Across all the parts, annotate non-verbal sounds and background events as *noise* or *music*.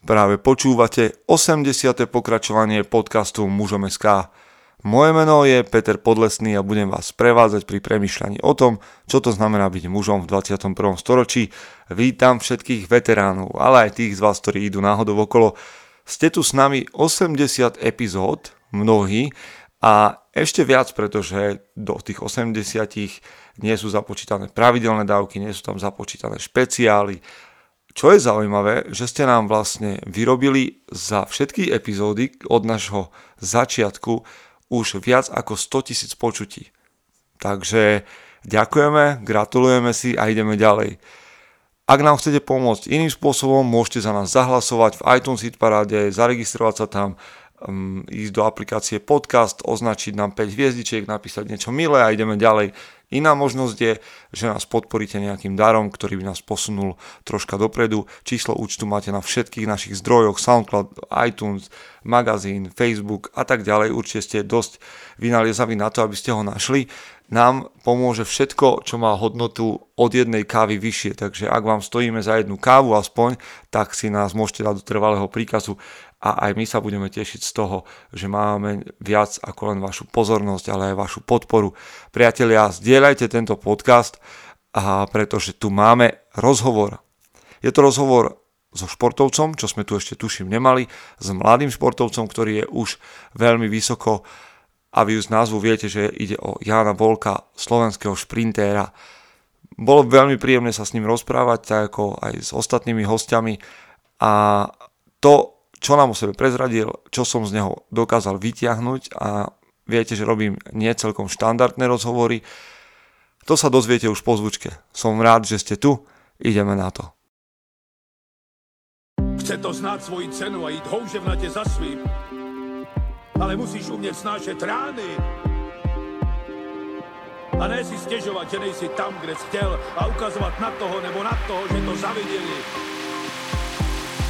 Práve počúvate 80. pokračovanie podcastu Mužom SK. Moje meno je Peter Podlesný a budem vás prevádzať pri premyšľaní o tom, čo to znamená byť mužom v 21. storočí. Vítam všetkých veteránov, ale aj tých z vás, ktorí idú náhodou okolo. Ste tu s nami 80 epizód, mnohí, a ešte viac, pretože do tých 80 nie sú započítané pravidelné dávky, nie sú tam započítané špeciály, čo je zaujímavé, že ste nám vlastne vyrobili za všetky epizódy od nášho začiatku už viac ako 100 tisíc počutí. Takže ďakujeme, gratulujeme si a ideme ďalej. Ak nám chcete pomôcť iným spôsobom, môžete za nás zahlasovať v iTunes Hitparáde, zaregistrovať sa tam, um, ísť do aplikácie podcast, označiť nám 5 hviezdičiek, napísať niečo milé a ideme ďalej. Iná možnosť je, že nás podporíte nejakým darom, ktorý by nás posunul troška dopredu. Číslo účtu máte na všetkých našich zdrojoch, SoundCloud, iTunes, magazín, Facebook a tak ďalej. Určite ste dosť vynaliezaví na to, aby ste ho našli. Nám pomôže všetko, čo má hodnotu od jednej kávy vyššie, takže ak vám stojíme za jednu kávu aspoň, tak si nás môžete dať do trvalého príkazu a aj my sa budeme tešiť z toho, že máme viac ako len vašu pozornosť, ale aj vašu podporu. Priatelia, zdieľajte tento podcast, a pretože tu máme rozhovor. Je to rozhovor so športovcom, čo sme tu ešte tuším nemali, s mladým športovcom, ktorý je už veľmi vysoko a vy už z názvu viete, že ide o Jana Volka, slovenského šprintéra. Bolo veľmi príjemné sa s ním rozprávať, tak ako aj s ostatnými hostiami a to, čo nám o sebe prezradil, čo som z neho dokázal vytiahnuť a viete, že robím nie celkom štandardné rozhovory. To sa dozviete už po zvučke. Som rád, že ste tu, ideme na to. Chce to znáť svoji cenu a ísť houževnate za svým. Ale musíš umieť snášať rány. A ne si stiežovať, že nejsi tam, kde si chcel a ukazovať na toho nebo na toho, že to zavideli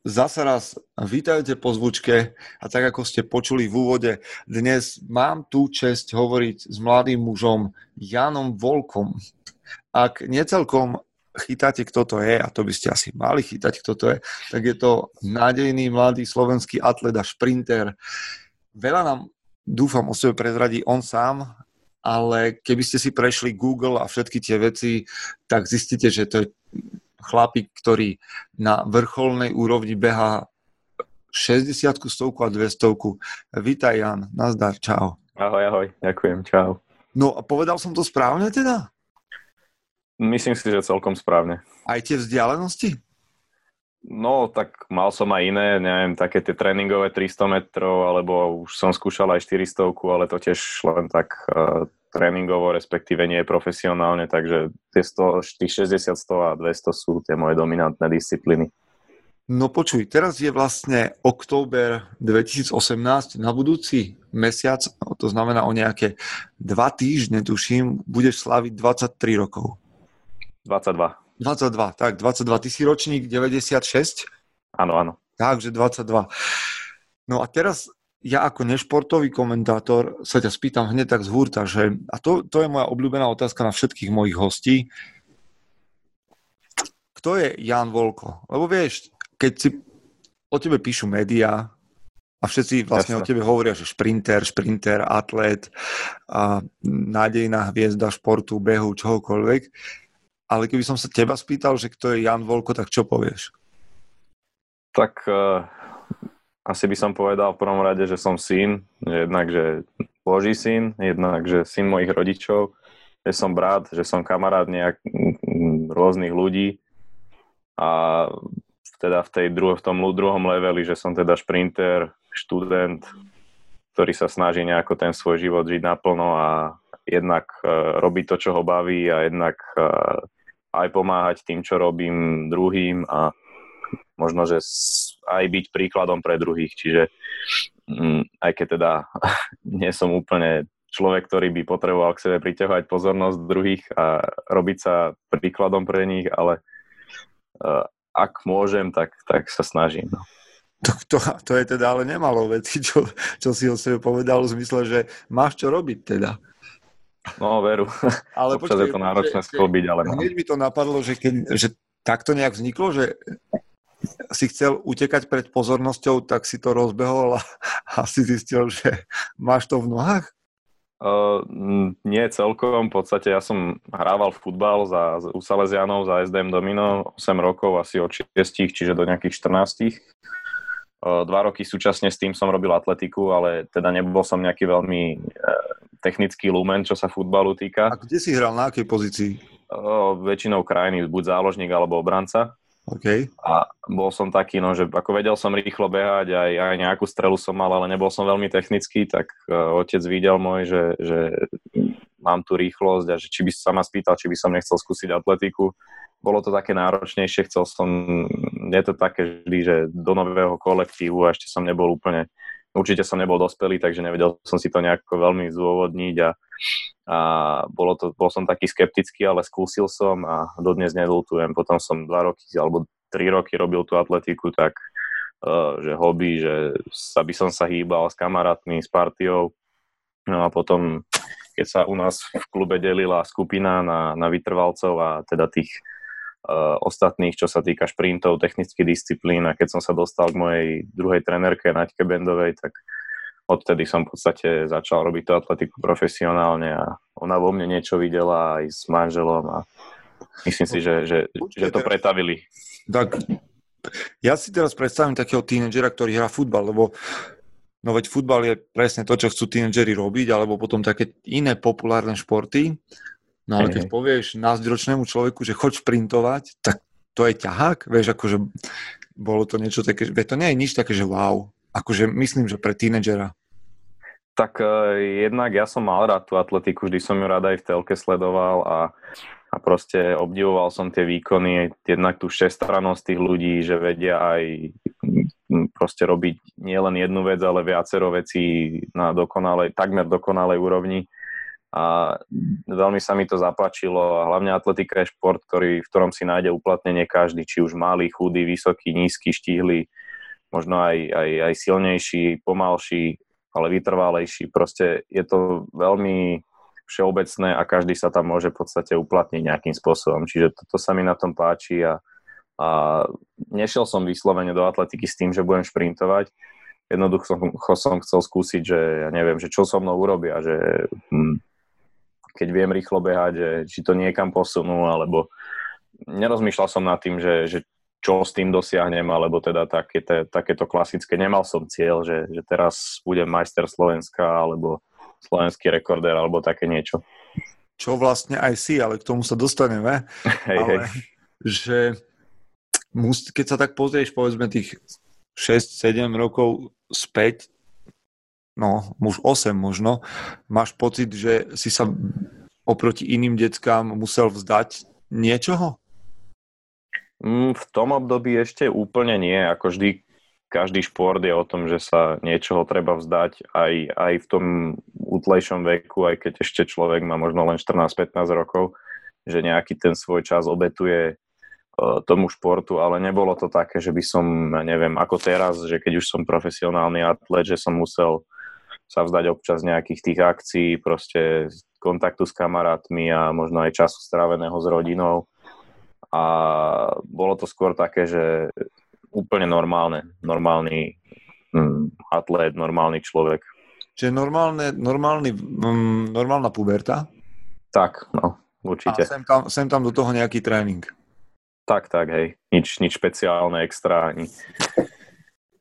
Zasa raz vítajte po zvučke a tak ako ste počuli v úvode, dnes mám tú čest hovoriť s mladým mužom Janom Volkom. Ak necelkom chytáte, kto to je, a to by ste asi mali chytať, kto to je, tak je to nádejný mladý slovenský atlet a šprinter. Veľa nám, dúfam, o sebe prezradí on sám, ale keby ste si prešli Google a všetky tie veci, tak zistíte, že to je chlapík, ktorý na vrcholnej úrovni beha 60 stovku a 200 Vítaj Jan, nazdar, čau. Ahoj, ahoj, ďakujem, čau. No a povedal som to správne teda? Myslím si, že celkom správne. Aj tie vzdialenosti? No, tak mal som aj iné, neviem, také tie tréningové 300 metrov, alebo už som skúšal aj 400, ale to tiež len tak uh, tréningovo, respektíve nie profesionálne, takže tie 100, tých 60, 100 a 200 sú tie moje dominantné disciplíny. No počuj, teraz je vlastne október 2018, na budúci mesiac, to znamená o nejaké dva týždne, tuším, budeš slaviť 23 rokov. 22. 22, tak 22. Ty si ročník 96? Áno, áno. Takže 22. No a teraz ja ako nešportový komentátor sa ťa spýtam hneď tak z hurta, že, a to, to je moja obľúbená otázka na všetkých mojich hostí, kto je Jan Volko? Lebo vieš, keď si o tebe píšu médiá a všetci vlastne Jasne. o tebe hovoria, že šprinter, šprinter, atlet a nádejná hviezda športu, behu, čohokoľvek, ale keby som sa teba spýtal, že kto je Jan Volko, tak čo povieš? Tak uh asi by som povedal v prvom rade, že som syn, jednak, že Boží syn, jednak, že syn mojich rodičov, že som brat, že som kamarát nejak rôznych ľudí. A teda v, tej druho, v tom druhom leveli, že som teda šprinter, študent, ktorý sa snaží nejako ten svoj život žiť naplno a jednak uh, robiť to, čo ho baví a jednak uh, aj pomáhať tým, čo robím druhým a možno, že aj byť príkladom pre druhých. Čiže mm, aj keď teda *laughs* nie som úplne človek, ktorý by potreboval k sebe priťahovať pozornosť druhých a robiť sa príkladom pre nich, ale uh, ak môžem, tak, tak sa snažím. No. To, to, to je teda ale nemalo veci, čo, čo si o sebe povedal v zmysle, že máš čo robiť teda. No, veru. Ale Občas počkej, je to náročné sklbiť, ale no. Hneď mi to napadlo, že, keď, že takto nejak vzniklo, že si chcel utekať pred pozornosťou, tak si to rozbehol a, a si zistil, že máš to v nohách? Uh, nie celkom, v podstate ja som hrával futbal za, u Salesianov za SDM Domino 8 rokov, asi od 6, čiže do nejakých 14. Uh, dva roky súčasne s tým som robil atletiku, ale teda nebol som nejaký veľmi uh, technický lumen, čo sa futbalu týka. A kde si hral, na akej pozícii? Uh, väčšinou krajiny, buď záložník alebo obranca. Okay. A bol som taký, no, že ako vedel som rýchlo behať, aj, aj nejakú strelu som mal, ale nebol som veľmi technický, tak uh, otec videl môj, že, že mám tu rýchlosť a že či by sa ma spýtal, či by som nechcel skúsiť atletiku. Bolo to také náročnejšie, chcel som, je to také vždy, že do nového kolektívu a ešte som nebol úplne, určite som nebol dospelý, takže nevedel som si to nejako veľmi zdôvodniť a, a bolo to, bol som taký skeptický, ale skúsil som a dodnes nedultujem. Potom som dva roky alebo tri roky robil tú atletiku, tak uh, že hobby, že aby som sa hýbal s kamarátmi, s partiou. No a potom, keď sa u nás v klube delila skupina na, na vytrvalcov a teda tých uh, ostatných, čo sa týka šprintov, technických disciplín a keď som sa dostal k mojej druhej trenerke Naďke Bendovej, tak odtedy som v podstate začal robiť tú atletiku profesionálne a ona vo mne niečo videla aj s manželom a myslím si, že, že, že to pretavili. Tak ja si teraz predstavím takého tínedžera, ktorý hrá futbal, lebo no veď futbal je presne to, čo chcú tínedžeri robiť, alebo potom také iné populárne športy. No ale keď povieš násťročnému človeku, že choď šprintovať, tak to je ťahák, vieš, akože bolo to niečo také, to nie je nič také, že wow. Akože myslím, že pre tínedžera. Tak uh, jednak ja som mal rád tú atletiku, vždy som ju rád aj v telke sledoval a, a proste obdivoval som tie výkony, jednak tú šestranosť tých ľudí, že vedia aj proste robiť nielen jednu vec, ale viacero vecí na dokonalej, takmer dokonalej úrovni. A veľmi sa mi to zapáčilo a hlavne atletika je šport, ktorý, v ktorom si nájde uplatnenie každý, či už malý, chudý, vysoký, nízky, štíhly, možno aj, aj, aj silnejší, pomalší, ale vytrvalejší. Proste je to veľmi všeobecné a každý sa tam môže v podstate uplatniť nejakým spôsobom. Čiže toto sa mi na tom páči a, a nešiel som vyslovene do atletiky s tým, že budem šprintovať. Jednoducho som, som chcel skúsiť, že ja neviem, že čo so mnou urobia, že hm, keď viem rýchlo behať, že či to niekam posunú, alebo nerozmýšľal som nad tým, že, že čo s tým dosiahnem, alebo teda také, takéto klasické. Nemal som cieľ, že, že teraz budem majster Slovenska, alebo slovenský rekordér, alebo také niečo. Čo vlastne aj si, ale k tomu sa dostaneme. *laughs* Hej, ale, hej. Že mus, keď sa tak pozrieš, povedzme tých 6-7 rokov späť, no už 8 možno, máš pocit, že si sa oproti iným deckám musel vzdať niečoho? Mm, v tom období ešte úplne nie, ako vždy každý šport je o tom, že sa niečoho treba vzdať aj, aj v tom útlejšom veku, aj keď ešte človek má možno len 14-15 rokov, že nejaký ten svoj čas obetuje uh, tomu športu, ale nebolo to také, že by som, neviem, ako teraz, že keď už som profesionálny atlet, že som musel sa vzdať občas nejakých tých akcií, proste kontaktu s kamarátmi a možno aj času stráveného s rodinou a bolo to skôr také, že úplne normálne, normálny hm, atlet, normálny človek. Čiže normálne, normálny, hm, normálna puberta? Tak, no, určite. A sem tam, sem tam do toho nejaký tréning? Tak, tak, hej. Nič, nič špeciálne, extra ani.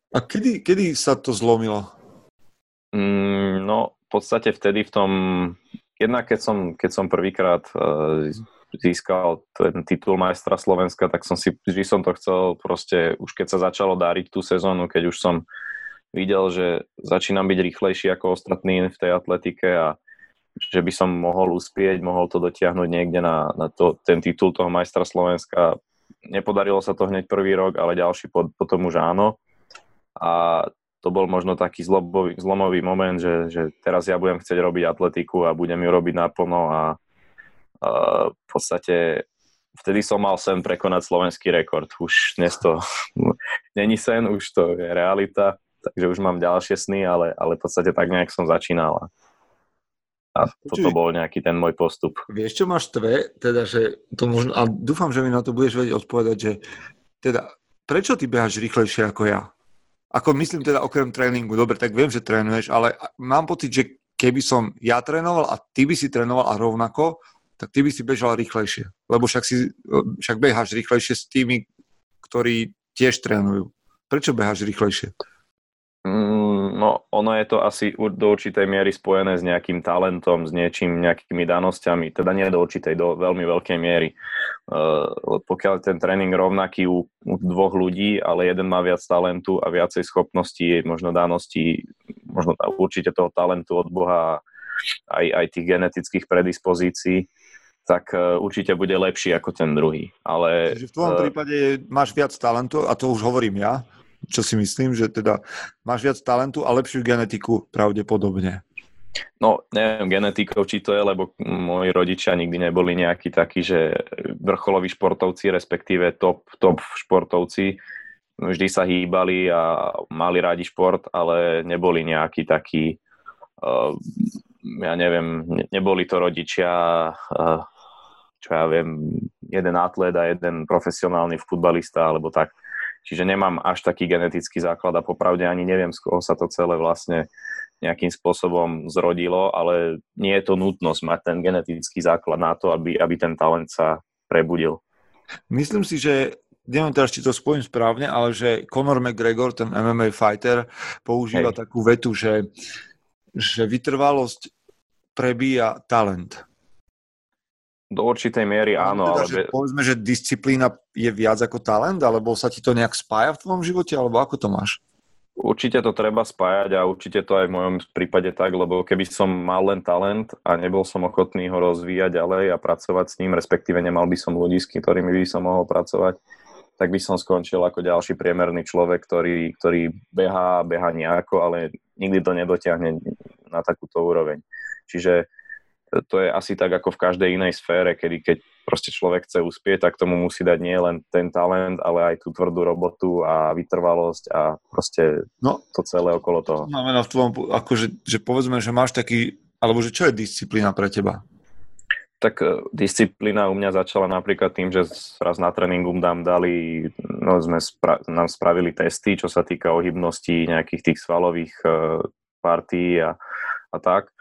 A kedy, kedy sa to zlomilo? Mm, no, v podstate vtedy v tom, jednak keď som, keď som prvýkrát uh, získal ten titul majstra Slovenska, tak som si, vždy som to chcel proste, už keď sa začalo dáriť tú sezónu, keď už som videl, že začínam byť rýchlejší ako ostatní v tej atletike a že by som mohol uspieť, mohol to dotiahnuť niekde na, na to, ten titul toho majstra Slovenska. Nepodarilo sa to hneď prvý rok, ale ďalší pod, potom už áno. A to bol možno taký zlomový, zlomový moment, že, že teraz ja budem chcieť robiť atletiku a budem ju robiť naplno a, v podstate vtedy som mal sen prekonať slovenský rekord. Už dnes to *laughs* není sen, už to je realita, takže už mám ďalšie sny, ale, ale v podstate tak nejak som začínal. A toto bol nejaký ten môj postup. Vieš, čo máš tve? Teda, že to možno, a dúfam, že mi na to budeš vedieť odpovedať, že teda, prečo ty behaš rýchlejšie ako ja? Ako myslím teda okrem tréningu, dobre, tak viem, že trénuješ, ale mám pocit, že keby som ja trénoval a ty by si trénoval a rovnako, tak ty by si bežal rýchlejšie. Lebo však, si, však beháš rýchlejšie s tými, ktorí tiež trénujú. Prečo beháš rýchlejšie? Mm, no, ono je to asi do určitej miery spojené s nejakým talentom, s niečím, nejakými danosťami, teda nie do určitej, do veľmi veľkej miery. Uh, pokiaľ ten tréning rovnaký u, u dvoch ľudí, ale jeden má viac talentu a viacej schopností, možno daností, možno určite toho talentu od Boha aj, aj tých genetických predispozícií, tak uh, určite bude lepší ako ten druhý. Ale, Čiže v tvojom uh, prípade máš viac talentu, a to už hovorím ja, čo si myslím, že teda máš viac talentu a lepšiu genetiku pravdepodobne. No, neviem genetikov, či to je, lebo moji rodičia nikdy neboli nejakí takí, že vrcholoví športovci, respektíve top, top športovci, vždy sa hýbali a mali rádi šport, ale neboli nejakí takí, uh, ja neviem, neboli to rodičia, čo ja viem, jeden atlet a jeden profesionálny futbalista, alebo tak. Čiže nemám až taký genetický základ a popravde ani neviem, z koho sa to celé vlastne nejakým spôsobom zrodilo, ale nie je to nutnosť mať ten genetický základ na to, aby, aby ten talent sa prebudil. Myslím si, že neviem teraz, či to spojím správne, ale že Conor McGregor, ten MMA fighter, používa Hej. takú vetu, že, že vytrvalosť prebíja talent. Do určitej miery áno, teda, ale... Že, povedzme, že disciplína je viac ako talent, alebo sa ti to nejak spája v tvojom živote, alebo ako to máš? Určite to treba spájať a určite to aj v mojom prípade tak, lebo keby som mal len talent a nebol som ochotný ho rozvíjať ďalej a pracovať s ním, respektíve nemal by som ľudí, s ktorými by som mohol pracovať, tak by som skončil ako ďalší priemerný človek, ktorý, ktorý behá, beha nejako, ale nikdy to nedotiahne na takúto úroveň. Čiže to je asi tak ako v každej inej sfére, kedy keď proste človek chce uspieť, tak tomu musí dať nie len ten talent, ale aj tú tvrdú robotu a vytrvalosť a proste no, to celé okolo toho. To znamená v tvojom, akože, že povedzme, že máš taký, alebo že čo je disciplína pre teba? Tak e, disciplína u mňa začala napríklad tým, že raz na tréningu nám dali, no sme spra- nám spravili testy, čo sa týka ohybnosti nejakých tých svalových uh, partí a, a tak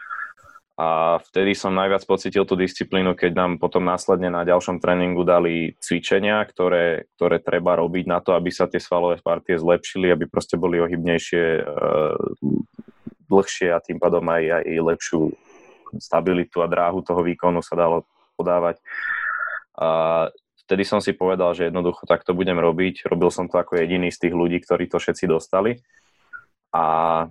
a vtedy som najviac pocitil tú disciplínu, keď nám potom následne na ďalšom tréningu dali cvičenia, ktoré, ktoré treba robiť na to, aby sa tie svalové partie zlepšili, aby proste boli ohybnejšie, e, dlhšie a tým pádom aj, aj lepšiu stabilitu a dráhu toho výkonu sa dalo podávať. A vtedy som si povedal, že jednoducho takto budem robiť. Robil som to ako jediný z tých ľudí, ktorí to všetci dostali. A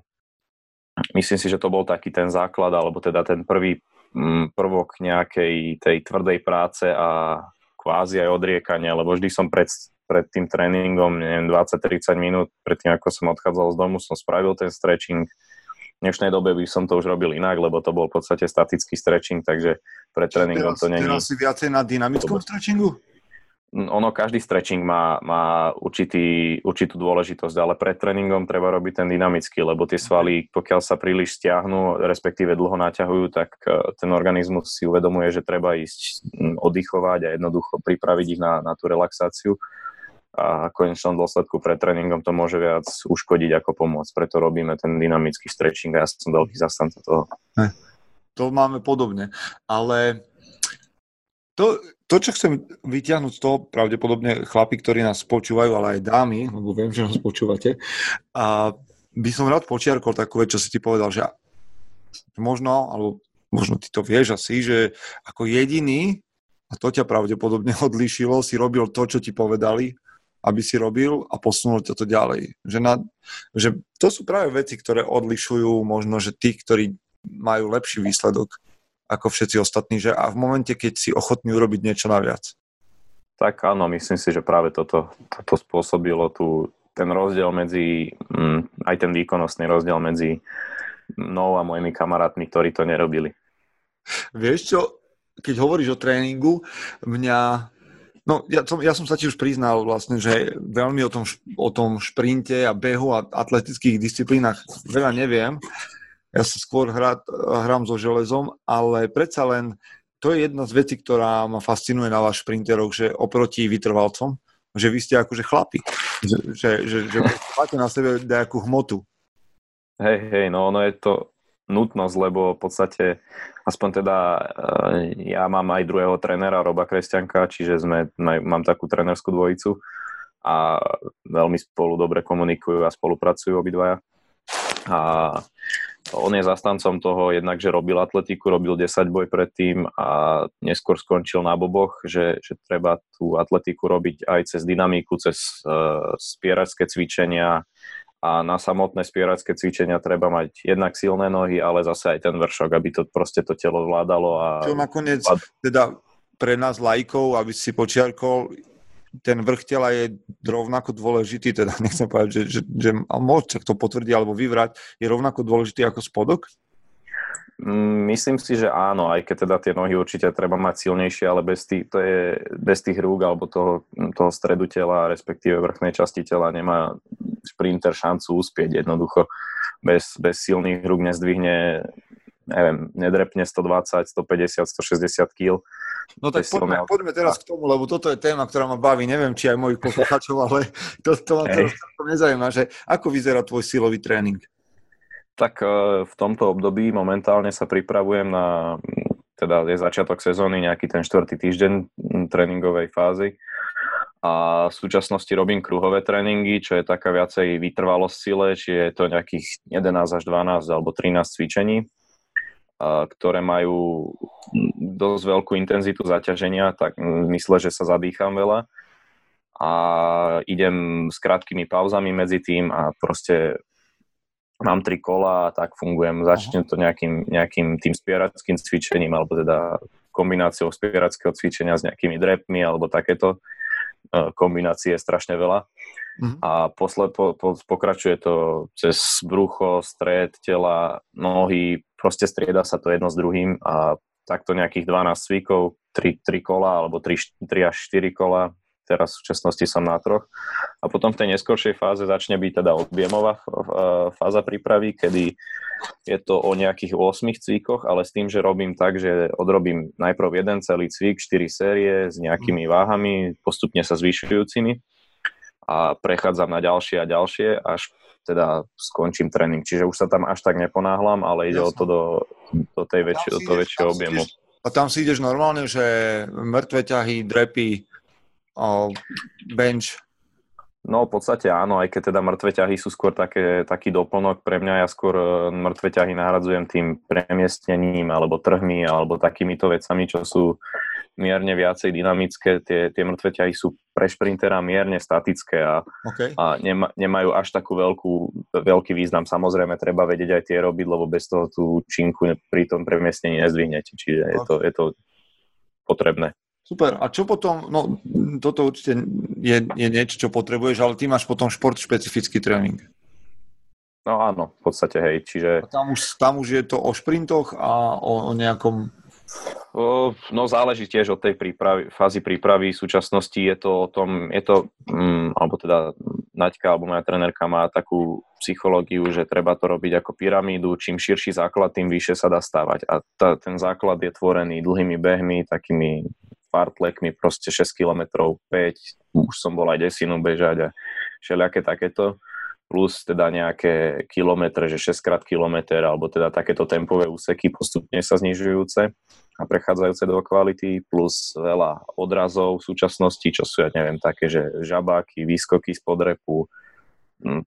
myslím si, že to bol taký ten základ, alebo teda ten prvý mm, prvok nejakej tej tvrdej práce a kvázi aj odriekania, lebo vždy som pred, pred tým tréningom, neviem, 20-30 minút, pred tým, ako som odchádzal z domu, som spravil ten stretching. V dnešnej dobe by som to už robil inak, lebo to bol v podstate statický stretching, takže pred tréningom teraz, to není... Teraz si viacej na dynamickom stretchingu? Ono, každý stretching má, má určitý, určitú dôležitosť, ale pred tréningom treba robiť ten dynamický, lebo tie svaly, pokiaľ sa príliš stiahnu, respektíve dlho naťahujú, tak e, ten organizmus si uvedomuje, že treba ísť oddychovať a jednoducho pripraviť ich na, na tú relaxáciu. A v konečnom dôsledku pred tréningom to môže viac uškodiť ako pomôcť. Preto robíme ten dynamický stretching a ja som veľký zastanca toho. To máme podobne. Ale to, to, čo chcem vyťahnuť z toho, pravdepodobne chlapi, ktorí nás počúvajú, ale aj dámy, lebo viem, že nás počúvate, a by som rád počiarkol takú vec, čo si ti povedal, že možno, alebo možno ty to vieš asi, že ako jediný, a to ťa pravdepodobne *laughs* odlišilo, si robil to, čo ti povedali, aby si robil a posunul to ďalej. Že, na, že to sú práve veci, ktoré odlišujú možno, že tí, ktorí majú lepší výsledok ako všetci ostatní, že a v momente, keď si ochotný urobiť niečo naviac. Tak áno, myslím si, že práve toto, toto spôsobilo tú, ten rozdiel medzi, mm, aj ten výkonnostný rozdiel medzi mnou a mojimi kamarátmi, ktorí to nerobili. Vieš čo, keď hovoríš o tréningu, mňa No, ja som, ja som sa ti už priznal vlastne, že veľmi o tom, o tom šprinte a behu a atletických disciplínach veľa neviem. Ja sa skôr hra, hrám so železom, ale predsa len to je jedna z vecí, ktorá ma fascinuje na vás šprinterov, že oproti vytrvalcom, že vy ste akože chlapi, že, že, že, že máte na sebe nejakú hmotu. Hej, hej, no ono je to nutnosť, lebo v podstate aspoň teda eh, ja mám aj druhého trénera, Roba Kresťanka, čiže sme, mám takú trénerskú dvojicu a veľmi spolu dobre komunikujú a spolupracujú obidvaja. A on je zastancom toho jednak, že robil atletiku, robil 10 boj predtým a neskôr skončil na boboch, že, že treba tú atletiku robiť aj cez dynamiku, cez uh, spieračské cvičenia, a na samotné spieracké cvičenia treba mať jednak silné nohy, ale zase aj ten vršok, aby to proste to telo zvládalo. A... Čo nakoniec, teda pre nás lajkov, aby si počiarkol, ten vrch tela je rovnako dôležitý, teda *laughs* nechcem povedať, že, že, že môžete to potvrdiť alebo vyvrať, je rovnako dôležitý ako spodok? Mm, myslím si, že áno, aj keď teda tie nohy určite treba mať silnejšie, ale bez tých, to je, bez tých rúk alebo toho, toho stredu tela, respektíve vrchnej časti tela nemá sprinter šancu uspieť jednoducho. Bez, bez silných rúk nezdvihne, neviem, nedrepne 120, 150, 160 kg. No tak poďme, poďme teraz k tomu, lebo toto je téma, ktorá ma baví. Neviem, či aj mojich poslucháčov, ale *laughs* to, to ma teraz nezaujíma, že ako vyzerá tvoj silový tréning? Tak e, v tomto období momentálne sa pripravujem na, teda je začiatok sezóny, nejaký ten štvrtý týždeň tréningovej fázy a v súčasnosti robím kruhové tréningy, čo je taká viacej vytrvalosť sile, či je to nejakých 11 až 12 alebo 13 cvičení, ktoré majú dosť veľkú intenzitu zaťaženia, tak mysle, že sa zadýcham veľa a idem s krátkými pauzami medzi tým a proste mám tri kola a tak fungujem. Začnem to nejakým, nejakým tým spierackým cvičením alebo teda kombináciou spierackého cvičenia s nejakými drepmi alebo takéto e, kombinácie je strašne veľa. Mm-hmm. A posled, po, po, pokračuje to cez brucho, stred tela, nohy, proste strieda sa to jedno s druhým a takto nejakých 12 cvikov, 3, 3 kola alebo 3, 3 až 4 kola teraz v súčasnosti som na troch. A potom v tej neskoršej fáze začne byť teda objemová fáza prípravy, kedy je to o nejakých 8 cvíkoch, ale s tým, že robím tak, že odrobím najprv jeden celý cvik, 4 série s nejakými váhami, postupne sa zvyšujúcimi a prechádzam na ďalšie a ďalšie, až teda skončím tréning. Čiže už sa tam až tak neponáhlam, ale ide Jasne. o to do, do tej väčšie, do toho väčšieho objemu. A tam si ideš normálne, že mŕtve ťahy, drepy, bench? No v podstate áno, aj keď teda mŕtve ťahy sú skôr také, taký doplnok pre mňa, ja skôr e, mŕtve ťahy nahradzujem tým premiestnením alebo trhmi alebo takýmito vecami, čo sú mierne viacej dynamické. Tie, tie mŕtve ťahy sú pre šprintera mierne statické a, okay. a nema, nemajú až takú veľkú, veľký význam. Samozrejme, treba vedieť aj tie robiť, lebo bez toho tú činku pri tom premiestnení nezdvihnete. Čiže okay. je, to, je to potrebné. Super. A čo potom, no toto určite je, je niečo, čo potrebuješ, ale ty máš potom šport špecifický tréning. No áno, v podstate hej, čiže... A tam už, tam už je to o šprintoch a o, o nejakom... No záleží tiež od tej prípravy, fázy prípravy. V súčasnosti je to o tom, je to, mm, alebo teda Naďka alebo moja trenerka má takú psychológiu, že treba to robiť ako pyramídu. Čím širší základ, tým vyššie sa dá stávať. A ta, ten základ je tvorený dlhými behmi, takými fartlekmi proste 6 km, 5, už som bol aj desinu bežať a všelijaké takéto, plus teda nejaké kilometre, že 6 krát kilometr, alebo teda takéto tempové úseky postupne sa znižujúce a prechádzajúce do kvality, plus veľa odrazov v súčasnosti, čo sú, ja neviem, také, že žabáky, výskoky z podrepu,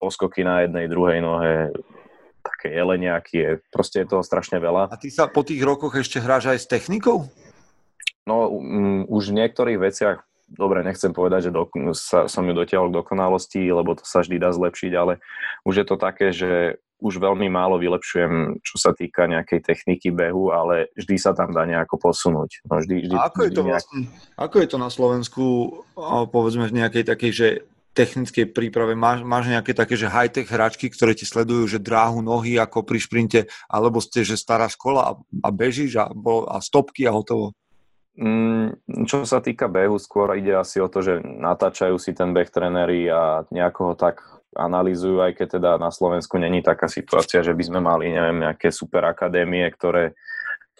poskoky na jednej, druhej nohe, také jeleniaky, je, proste je toho strašne veľa. A ty sa po tých rokoch ešte hráš aj s technikou? No um, už v niektorých veciach, dobre, nechcem povedať, že do, sa, som ju dotiahol k dokonalosti, lebo to sa vždy dá zlepšiť, ale už je to také, že už veľmi málo vylepšujem, čo sa týka nejakej techniky behu, ale vždy sa tam dá nejako posunúť. No vždy, vždy, A ako je to vlastne, ako je to na Slovensku, povedzme v nejakej takej, že technickej príprave? Máš, máš nejaké také, že high-tech hračky, ktoré ti sledujú, že dráhu nohy ako pri šprinte, alebo ste, že stará škola a, a bežíš a, a stopky a hotovo? Mm, čo sa týka behu, skôr ide asi o to, že natáčajú si ten beh tréneri a nejako ho tak analýzujú, aj keď teda na Slovensku není taká situácia, že by sme mali, neviem, nejaké super akadémie, ktoré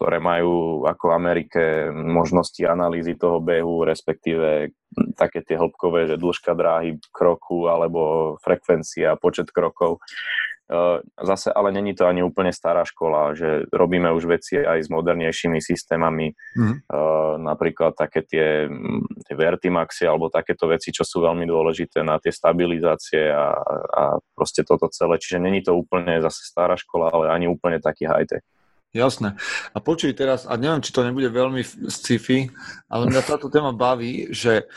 ktoré majú ako v Amerike možnosti analýzy toho behu, respektíve také tie hĺbkové, že dĺžka dráhy kroku alebo frekvencia, počet krokov. E, zase ale není to ani úplne stará škola, že robíme už veci aj s modernejšími systémami, mm. napríklad také tie, tie Vertimaxy alebo takéto veci, čo sú veľmi dôležité na tie stabilizácie a, a proste toto celé. Čiže není to úplne zase stará škola, ale ani úplne taký high-tech. Jasné. A počuj teraz, a neviem, či to nebude veľmi sci-fi, ale mňa táto téma baví, že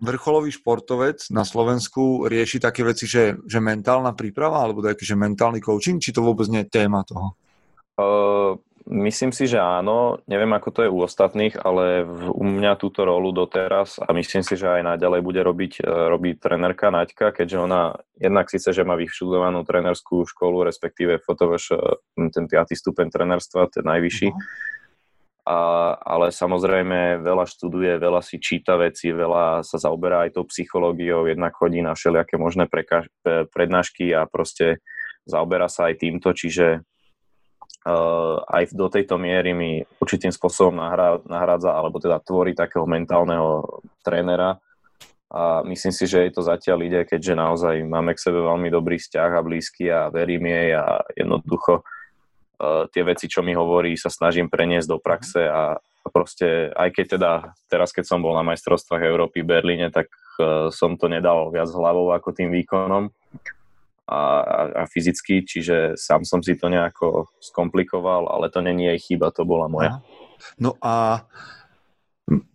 vrcholový športovec na Slovensku rieši také veci, že, že mentálna príprava, alebo taký, že mentálny coaching, či to vôbec nie je téma toho? Uh, Myslím si, že áno. Neviem, ako to je u ostatných, ale v, u mňa túto rolu doteraz a myslím si, že aj naďalej bude robiť, e, robiť trenerka Naďka, keďže ona jednak síce, že má vyštudovanú trenerskú školu, respektíve fotovaš, e, ten 5. stupeň trenerstva, ten najvyšší. Uh-huh. A, ale samozrejme veľa študuje, veľa si číta veci, veľa sa zaoberá aj tou psychológiou, jednak chodí na všelijaké možné prekaž, prednášky a proste zaoberá sa aj týmto, čiže uh, aj do tejto miery mi určitým spôsobom nahrá, nahrádza, alebo teda tvorí takého mentálneho trénera. A myslím si, že jej to zatiaľ ide, keďže naozaj máme k sebe veľmi dobrý vzťah a blízky a verím jej a jednoducho tie veci, čo mi hovorí, sa snažím preniesť do praxe a, proste aj keď teda teraz, keď som bol na majstrovstvách Európy v Berlíne, tak uh, som to nedal viac hlavou ako tým výkonom a, a, a fyzicky, čiže sám som si to nejako skomplikoval, ale to není jej chyba, to bola moja. No a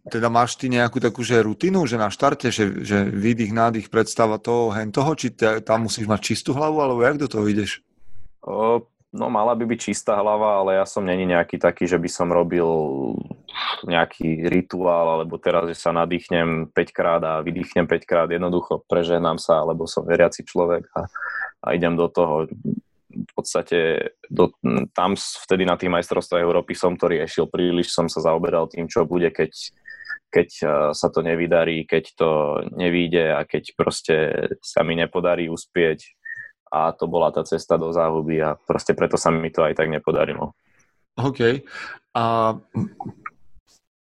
teda máš ty nejakú takú že rutinu, že na štarte, že, že výdych, nádych, predstava toho, hen toho, či te, tam musíš mať čistú hlavu, alebo jak do toho ideš? O, No mala by byť čistá hlava, ale ja som není nejaký taký, že by som robil nejaký rituál, alebo teraz, že sa nadýchnem 5 krát a vydýchnem 5 krát, jednoducho preženám sa, alebo som veriaci človek a, a idem do toho. V podstate do, tam vtedy na tých majstrovstvách Európy som to riešil, príliš som sa zaoberal tým, čo bude, keď, keď sa to nevydarí, keď to nevíde a keď proste sa mi nepodarí uspieť a to bola tá cesta do záhuby a proste preto sa mi to aj tak nepodarilo. OK. A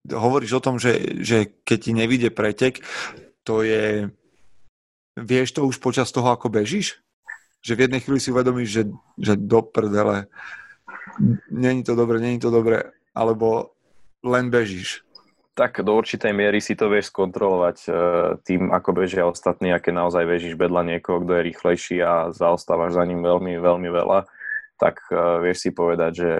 hovoríš o tom, že, že keď ti nevíde pretek, to je... Vieš to už počas toho, ako bežíš? Že v jednej chvíli si uvedomíš, že, že do prdele, není to dobre, není to dobre, alebo len bežíš tak do určitej miery si to vieš skontrolovať e, tým, ako bežia ostatní a keď naozaj bežíš bedla niekoho, kto je rýchlejší a zaostávaš za ním veľmi, veľmi veľa, tak e, vieš si povedať, že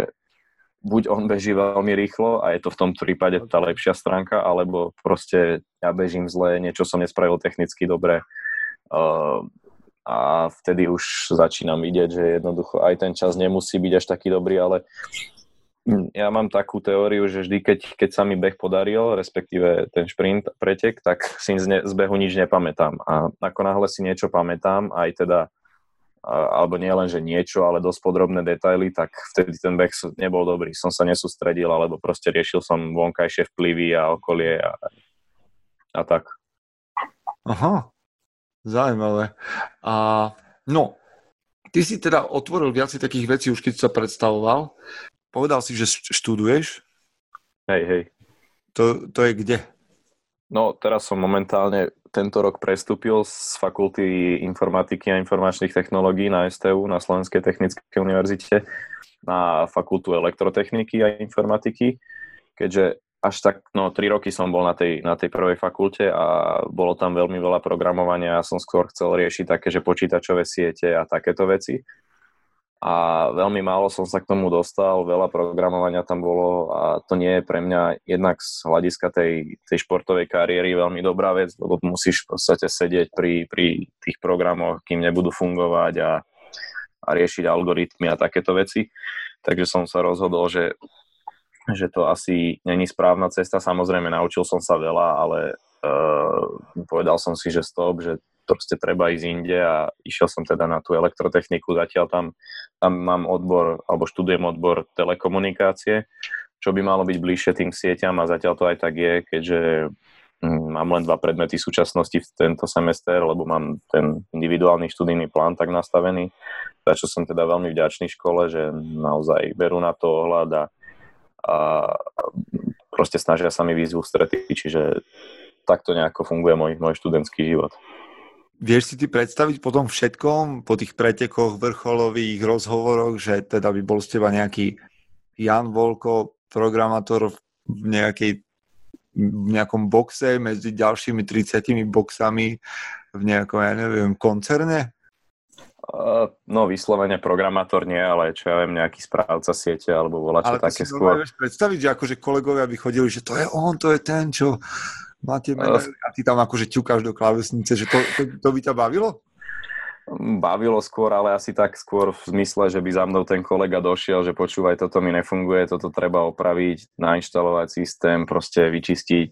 buď on beží veľmi rýchlo a je to v tom prípade tá lepšia stránka, alebo proste ja bežím zle, niečo som nespravil technicky dobre e, a vtedy už začínam vidieť, že jednoducho aj ten čas nemusí byť až taký dobrý, ale ja mám takú teóriu, že vždy, keď, keď sa mi beh podaril, respektíve ten šprint, pretek, tak si z, z behu nič nepamätám. A ako náhle si niečo pamätám, aj teda, alebo nie len, že niečo, ale dosť podrobné detaily, tak vtedy ten beh nebol dobrý. Som sa nesústredil, alebo proste riešil som vonkajšie vplyvy a okolie a, a tak. Aha, zaujímavé. A no, ty si teda otvoril viac takých vecí už keď sa predstavoval. Povedal si, že študuješ? Hej, hej. To, to je kde? No, teraz som momentálne tento rok prestúpil z fakulty informatiky a informačných technológií na STU, na Slovenskej technickej univerzite, na fakultu elektrotechniky a informatiky, keďže až tak, no, tri roky som bol na tej, na tej prvej fakulte a bolo tam veľmi veľa programovania a som skôr chcel riešiť také, že počítačové siete a takéto veci a veľmi málo som sa k tomu dostal, veľa programovania tam bolo a to nie je pre mňa jednak z hľadiska tej, tej športovej kariéry veľmi dobrá vec, lebo musíš v podstate sedieť pri, pri tých programoch, kým nebudú fungovať a, a riešiť algoritmy a takéto veci. Takže som sa rozhodol, že, že to asi není správna cesta. Samozrejme, naučil som sa veľa, ale uh, povedal som si, že stop, že proste treba ísť inde a išiel som teda na tú elektrotechniku, zatiaľ tam, tam mám odbor, alebo študujem odbor telekomunikácie, čo by malo byť bližšie tým sieťam a zatiaľ to aj tak je, keďže hm, mám len dva predmety súčasnosti v tento semester, lebo mám ten individuálny študijný plán tak nastavený, za čo som teda veľmi vďačný škole, že naozaj berú na to ohľad a, a proste snažia sa mi výzvu strety, čiže takto nejako funguje môj, môj študentský život. Vieš si ty predstaviť po tom všetkom, po tých pretekoch, vrcholových rozhovoroch, že teda by bol z teba nejaký Jan Volko, programátor v nejakej v nejakom boxe medzi ďalšími 30 boxami v nejakom, ja neviem, koncerne? no, vyslovene programátor nie, ale čo ja viem, nejaký správca siete alebo čo také skôr. Ale predstaviť, že akože kolegovia by chodili, že to je on, to je ten, čo máte meno, a ty tam akože ťukáš do klávesnice, že to, to, to by ťa bavilo? bavilo skôr, ale asi tak skôr v zmysle, že by za mnou ten kolega došiel, že počúvaj, toto mi nefunguje, toto treba opraviť, nainštalovať systém, proste vyčistiť,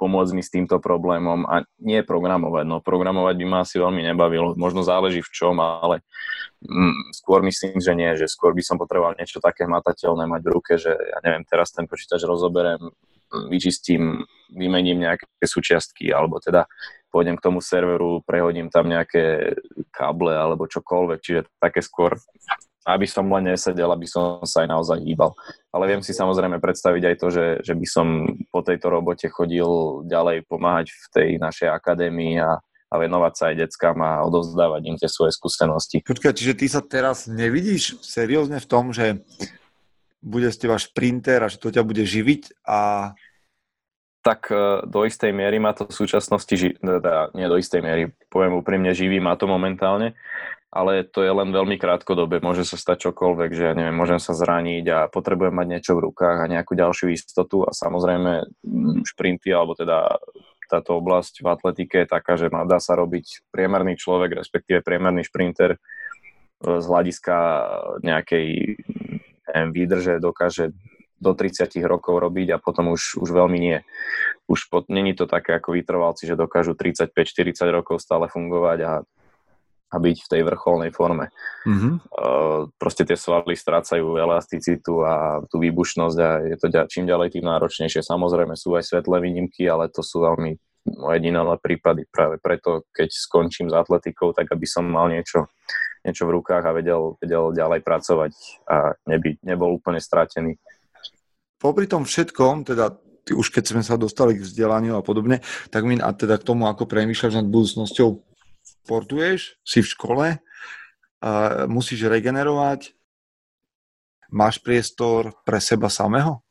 pomôcť mi s týmto problémom a nie programovať. No programovať by ma asi veľmi nebavilo, možno záleží v čom, ale mm, skôr myslím, že nie, že skôr by som potreboval niečo také hmatateľné mať v ruke, že ja neviem, teraz ten počítač rozoberiem, vyčistím, vymením nejaké súčiastky, alebo teda pôjdem k tomu serveru, prehodím tam nejaké káble alebo čokoľvek, čiže také skôr, aby som len nesedel, aby som sa aj naozaj hýbal. Ale viem si samozrejme predstaviť aj to, že, že by som po tejto robote chodil ďalej pomáhať v tej našej akadémii a, a venovať sa aj deckám a odovzdávať im tie svoje skúsenosti. Počkaj, čiže ty sa teraz nevidíš seriózne v tom, že bude z teba šprinter a že to ťa bude živiť a tak e, do istej miery má to v súčasnosti, teda nie do istej miery, poviem úprimne, živí má to momentálne, ale to je len veľmi krátkodobé, môže sa stať čokoľvek, že ja neviem, môžem sa zraniť a potrebujem mať niečo v rukách a nejakú ďalšiu istotu a samozrejme šprinty alebo teda táto oblasť v atletike je taká, že dá sa robiť priemerný človek, respektíve priemerný šprinter e, z hľadiska nejakej výdrže dokáže do 30 rokov robiť a potom už, už veľmi nie. Už pod, není to také ako vytrvalci, že dokážu 35-40 rokov stále fungovať a, a byť v tej vrcholnej forme. Mm-hmm. Uh, proste tie svaly strácajú elasticitu a tú výbušnosť a je to čím ďalej tým náročnejšie. Samozrejme sú aj svetlé výnimky, ale to sú veľmi ojedinelé prípady. Práve preto, keď skončím s atletikou, tak aby som mal niečo, niečo v rukách a vedel, vedel ďalej pracovať a neby, nebol úplne stratený popri tom všetkom, teda ty už keď sme sa dostali k vzdelaniu a podobne, tak mi a teda k tomu, ako premýšľaš nad budúcnosťou, sportuješ, si v škole, a musíš regenerovať, máš priestor pre seba samého?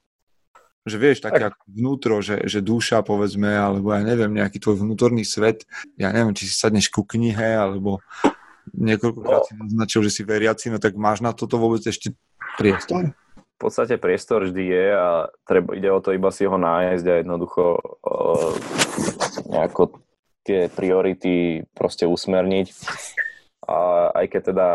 Že vieš, také tak. vnútro, že, že duša, povedzme, alebo ja neviem, nejaký tvoj vnútorný svet, ja neviem, či si sadneš ku knihe, alebo niekoľkokrát no. si naznačil, že si veriaci, no tak máš na toto vôbec ešte priestor? v podstate priestor vždy je a treba, ide o to iba si ho nájsť a jednoducho uh, nejako tie priority proste usmerniť. A aj keď teda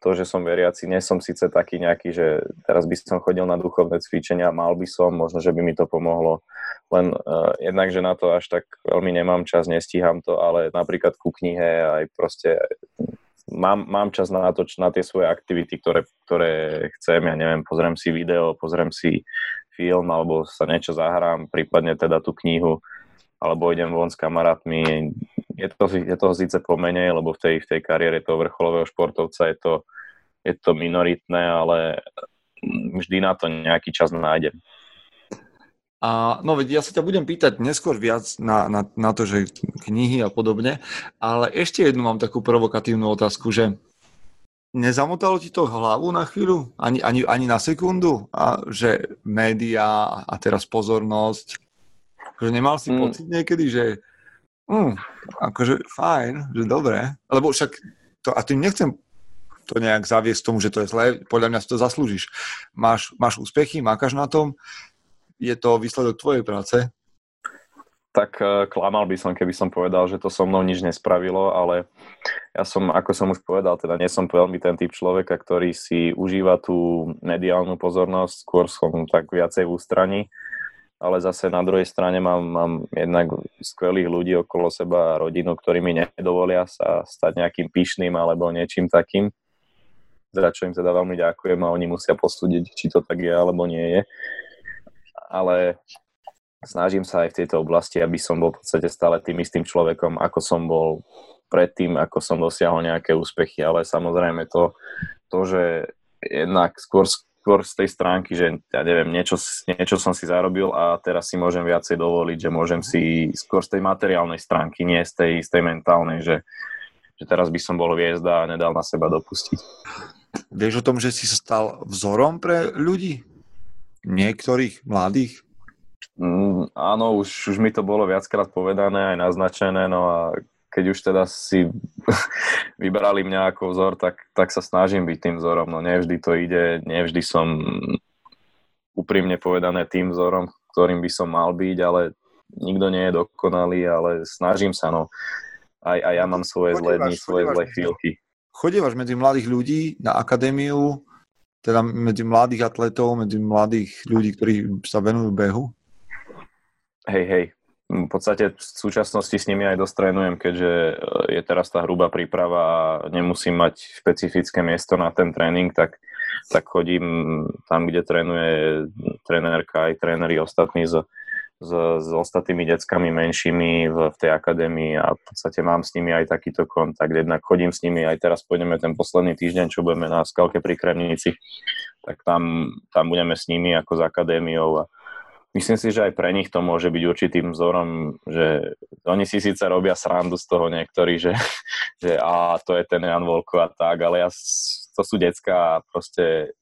to, že som veriaci, nie som síce taký nejaký, že teraz by som chodil na duchovné cvičenia, mal by som, možno, že by mi to pomohlo. Len uh, jednak, že na to až tak veľmi nemám čas, nestíham to, ale napríklad ku knihe aj proste mám, mám čas na, to, na tie svoje aktivity, ktoré, ktoré chcem, ja neviem, pozriem si video, pozriem si film, alebo sa niečo zahrám, prípadne teda tú knihu, alebo idem von s kamarátmi. Je to, je toho síce pomenej, lebo v tej, v tej kariére toho vrcholového športovca je to, je to minoritné, ale vždy na to nejaký čas nájdem. A no veď ja sa ťa budem pýtať neskôr viac na, na, na to, že knihy a podobne, ale ešte jednu mám takú provokatívnu otázku, že nezamotalo ti to hlavu na chvíľu? Ani, ani, ani na sekundu? A že média a teraz pozornosť, že nemal si mm. pocit niekedy, že mm, akože fajn, že dobré, lebo však to, a tým nechcem to nejak zaviesť tomu, že to je zlé, podľa mňa si to zaslúžiš. Máš, máš úspechy, mákaš na tom, je to výsledok tvojej práce? Tak uh, klamal by som, keby som povedal, že to so mnou nič nespravilo, ale ja som, ako som už povedal, teda nie som veľmi ten typ človeka, ktorý si užíva tú mediálnu pozornosť, skôr som tak viacej v ústraní ale zase na druhej strane mám, mám jednak skvelých ľudí okolo seba a rodinu, ktorí mi nedovolia sa stať nejakým pyšným alebo niečím takým, za čo im teda veľmi ďakujem a oni musia posúdiť, či to tak je alebo nie je. Ale snažím sa aj v tejto oblasti, aby som bol v podstate stále tým istým človekom, ako som bol predtým, ako som dosiahol nejaké úspechy, ale samozrejme to, to že jednak skôr skôr z tej stránky, že ja neviem, niečo, niečo som si zarobil a teraz si môžem viacej dovoliť, že môžem si skôr z tej materiálnej stránky, nie z tej, z tej mentálnej, že, že teraz by som bol hviezda a nedal na seba dopustiť. Vieš o tom, že si sa stal vzorom pre ľudí? Niektorých mladých? Mm, áno, už, už mi to bolo viackrát povedané, aj naznačené, no a keď už teda si *laughs* vybrali mňa ako vzor, tak, tak sa snažím byť tým vzorom. No nevždy to ide, nevždy som úprimne povedané tým vzorom, ktorým by som mal byť, ale nikto nie je dokonalý, ale snažím sa, no. Aj, aj ja mám svoje zlé dni, svoje zlé chvíľky. Chodívaš medzi mladých ľudí na akadémiu, teda medzi mladých atletov, medzi mladých ľudí, ktorí sa venujú behu? Hej, hej, v podstate v súčasnosti s nimi aj dosť trénujem, keďže e, je teraz tá hrubá príprava a nemusím mať špecifické miesto na ten tréning, tak, tak chodím tam, kde trénuje trénerka aj tréneri ostatní s, s, s ostatnými deckami menšími v, v tej akadémii a v podstate mám s nimi aj takýto kontakt. Jednak chodím s nimi, aj teraz pôjdeme ten posledný týždeň, čo budeme na Skalke pri Krevnici, tak tam, tam budeme s nimi ako s akadémiou a myslím si, že aj pre nich to môže byť určitým vzorom, že oni si síce robia srandu z toho niektorí, že, *laughs* že a to je ten Jan Volko a tak, ale ja, to sú decka a proste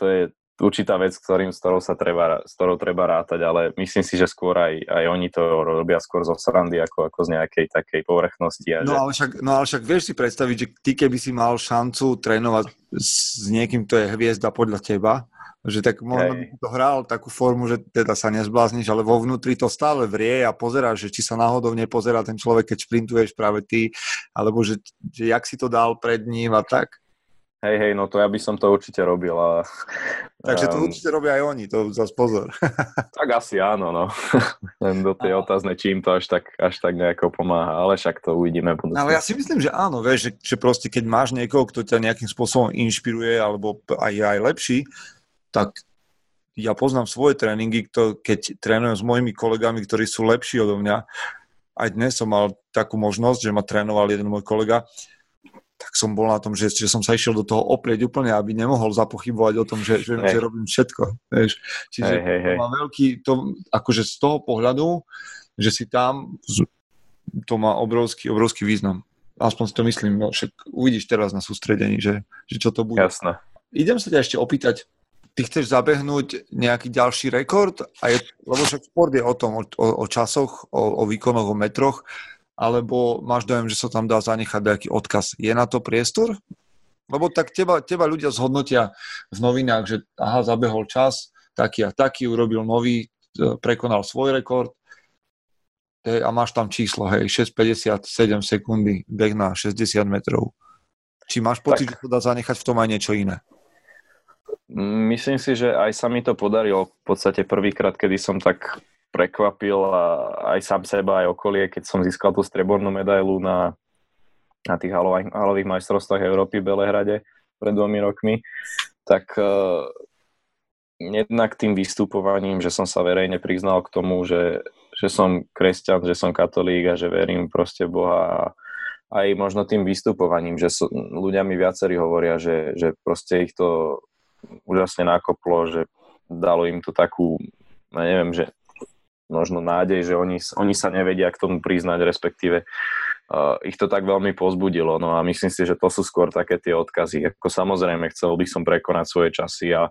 to je určitá vec, ktorým, s, ktorou sa treba, s ktorou treba rátať, ale myslím si, že skôr aj, aj oni to robia skôr zo srandy ako, ako z nejakej takej povrchnosti. A no, že... ale však, no ale však vieš si predstaviť, že ty keby si mal šancu trénovať s niekým, kto je hviezda podľa teba, že tak možno by to hral takú formu, že teda sa nezblázniš, ale vo vnútri to stále vrie a pozeráš, že či sa náhodou nepozerá ten človek, keď šprintuješ práve ty, alebo že, že jak si to dal pred ním a tak. Hej, hej, no to ja by som to určite robil. A, Takže to um, určite robia aj oni, to zase pozor. *laughs* tak asi áno, no. *laughs* Len do tej otázne, čím to až tak, až tak nejako pomáha, ale však to uvidíme. Ale ja si myslím, že áno, vieš, že, že proste keď máš niekoho, kto ťa nejakým spôsobom inšpiruje, alebo aj, aj lepší, tak ja poznám svoje tréningy, keď trénujem s mojimi kolegami, ktorí sú lepší odo mňa. Aj dnes som mal takú možnosť, že ma trénoval jeden môj kolega, tak som bol na tom, že, že som sa išiel do toho oprieť úplne, aby nemohol zapochybovať o tom, že, že, že robím všetko. Vieš. Čiže hey, hey, hey. to má veľký, to, akože z toho pohľadu, že si tam, to má obrovský, obrovský význam. Aspoň si to myslím, no, však uvidíš teraz na sústredení, že, že čo to bude. Jasné. Idem sa ťa ešte opýtať, ty chceš zabehnúť nejaký ďalší rekord, a je, lebo však šport je o tom, o, o časoch, o, o výkonoch, o metroch, alebo máš dojem, že sa tam dá zanechať nejaký odkaz. Je na to priestor? Lebo tak teba, teba ľudia zhodnotia v novinách, že aha, zabehol čas, taký a taký, urobil nový, e, prekonal svoj rekord a máš tam číslo, hej, 6,57 sekundy, beh na 60 metrov. Či máš pocit, tak. že sa dá zanechať v tom aj niečo iné? Myslím si, že aj sa mi to podarilo v podstate prvýkrát, kedy som tak prekvapil a aj sám seba, aj okolie, keď som získal tú strebornú medailu na, na tých halových, halových majstrovstvách Európy v Belehrade pred dvomi rokmi, tak uh, jednak tým vystupovaním, že som sa verejne priznal k tomu, že, že som kresťan, že som katolík a že verím proste Boha a aj možno tým vystupovaním, že so, ľudia mi viacerí hovoria, že, že proste ich to úžasne nakoplo, že dalo im to takú, ja neviem, že možno nádej, že oni, oni sa nevedia k tomu priznať, respektíve uh, ich to tak veľmi pozbudilo. No a myslím si, že to sú skôr také tie odkazy. Ako samozrejme, chcel by som prekonať svoje časy a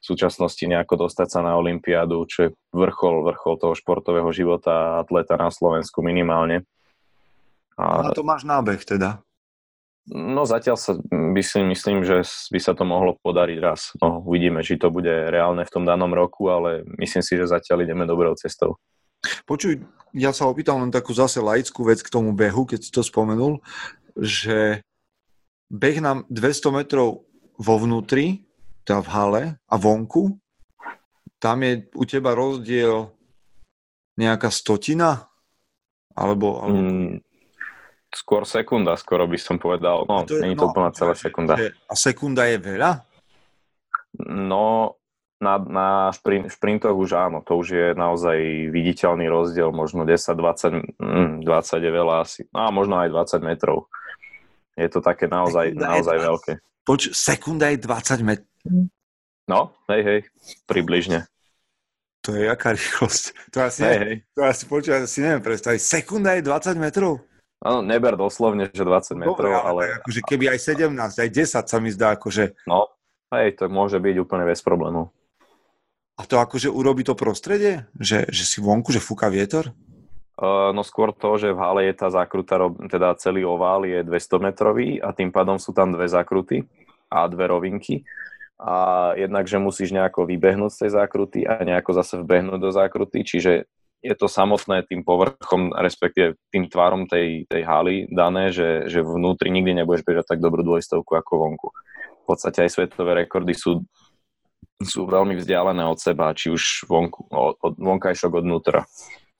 v súčasnosti nejako dostať sa na Olympiádu, čo je vrchol, vrchol toho športového života atleta na Slovensku minimálne. A... Na to máš nábeh teda? No zatiaľ sa myslím, myslím, že by sa to mohlo podariť raz. No, uvidíme, či to bude reálne v tom danom roku, ale myslím si, že zatiaľ ideme dobrou cestou. Počuj, ja sa opýtam len takú zase laickú vec k tomu behu, keď si to spomenul, že beh nám 200 metrov vo vnútri, teda v hale a vonku, tam je u teba rozdiel nejaká stotina? Alebo, alebo... Mm, skôr sekunda, skoro by som povedal. No, to je- je to no, úplná celá sekunda. A sekunda je veľa? No, na, na šprin, šprintoch už áno, to už je naozaj viditeľný rozdiel, možno 10, 20, mm, 20 je veľa asi, no a možno aj 20 metrov. Je to také naozaj, Sekunda je naozaj 20. veľké. Poč, sekunda je 20 metrov. No, hej, hej, približne. To je jaká rýchlosť? To asi, Hej, ne, hej. to asi počúva, si neviem predstaviť. Sekunda je 20 metrov? Áno, neber doslovne, že 20 metrov, Dobre, ale akože keby aj 17, aj 10 sa mi zdá, akože... no, hej, to môže byť úplne bez problémov. A to akože urobí to prostredie? Že, že si vonku, že fúka vietor? Uh, no skôr to, že v hale je tá zákruta, teda celý ovál je 200 metrový a tým pádom sú tam dve zákruty a dve rovinky. A jednak, že musíš nejako vybehnúť z tej zákruty a nejako zase vbehnúť do zákruty, čiže je to samotné tým povrchom, respektíve tým tvárom tej, tej haly dané, že, že vnútri nikdy nebudeš bežať tak dobrú dvojstovku ako vonku. V podstate aj svetové rekordy sú, sú veľmi vzdialené od seba, či už vonku, od, od vonkajšok odnútra.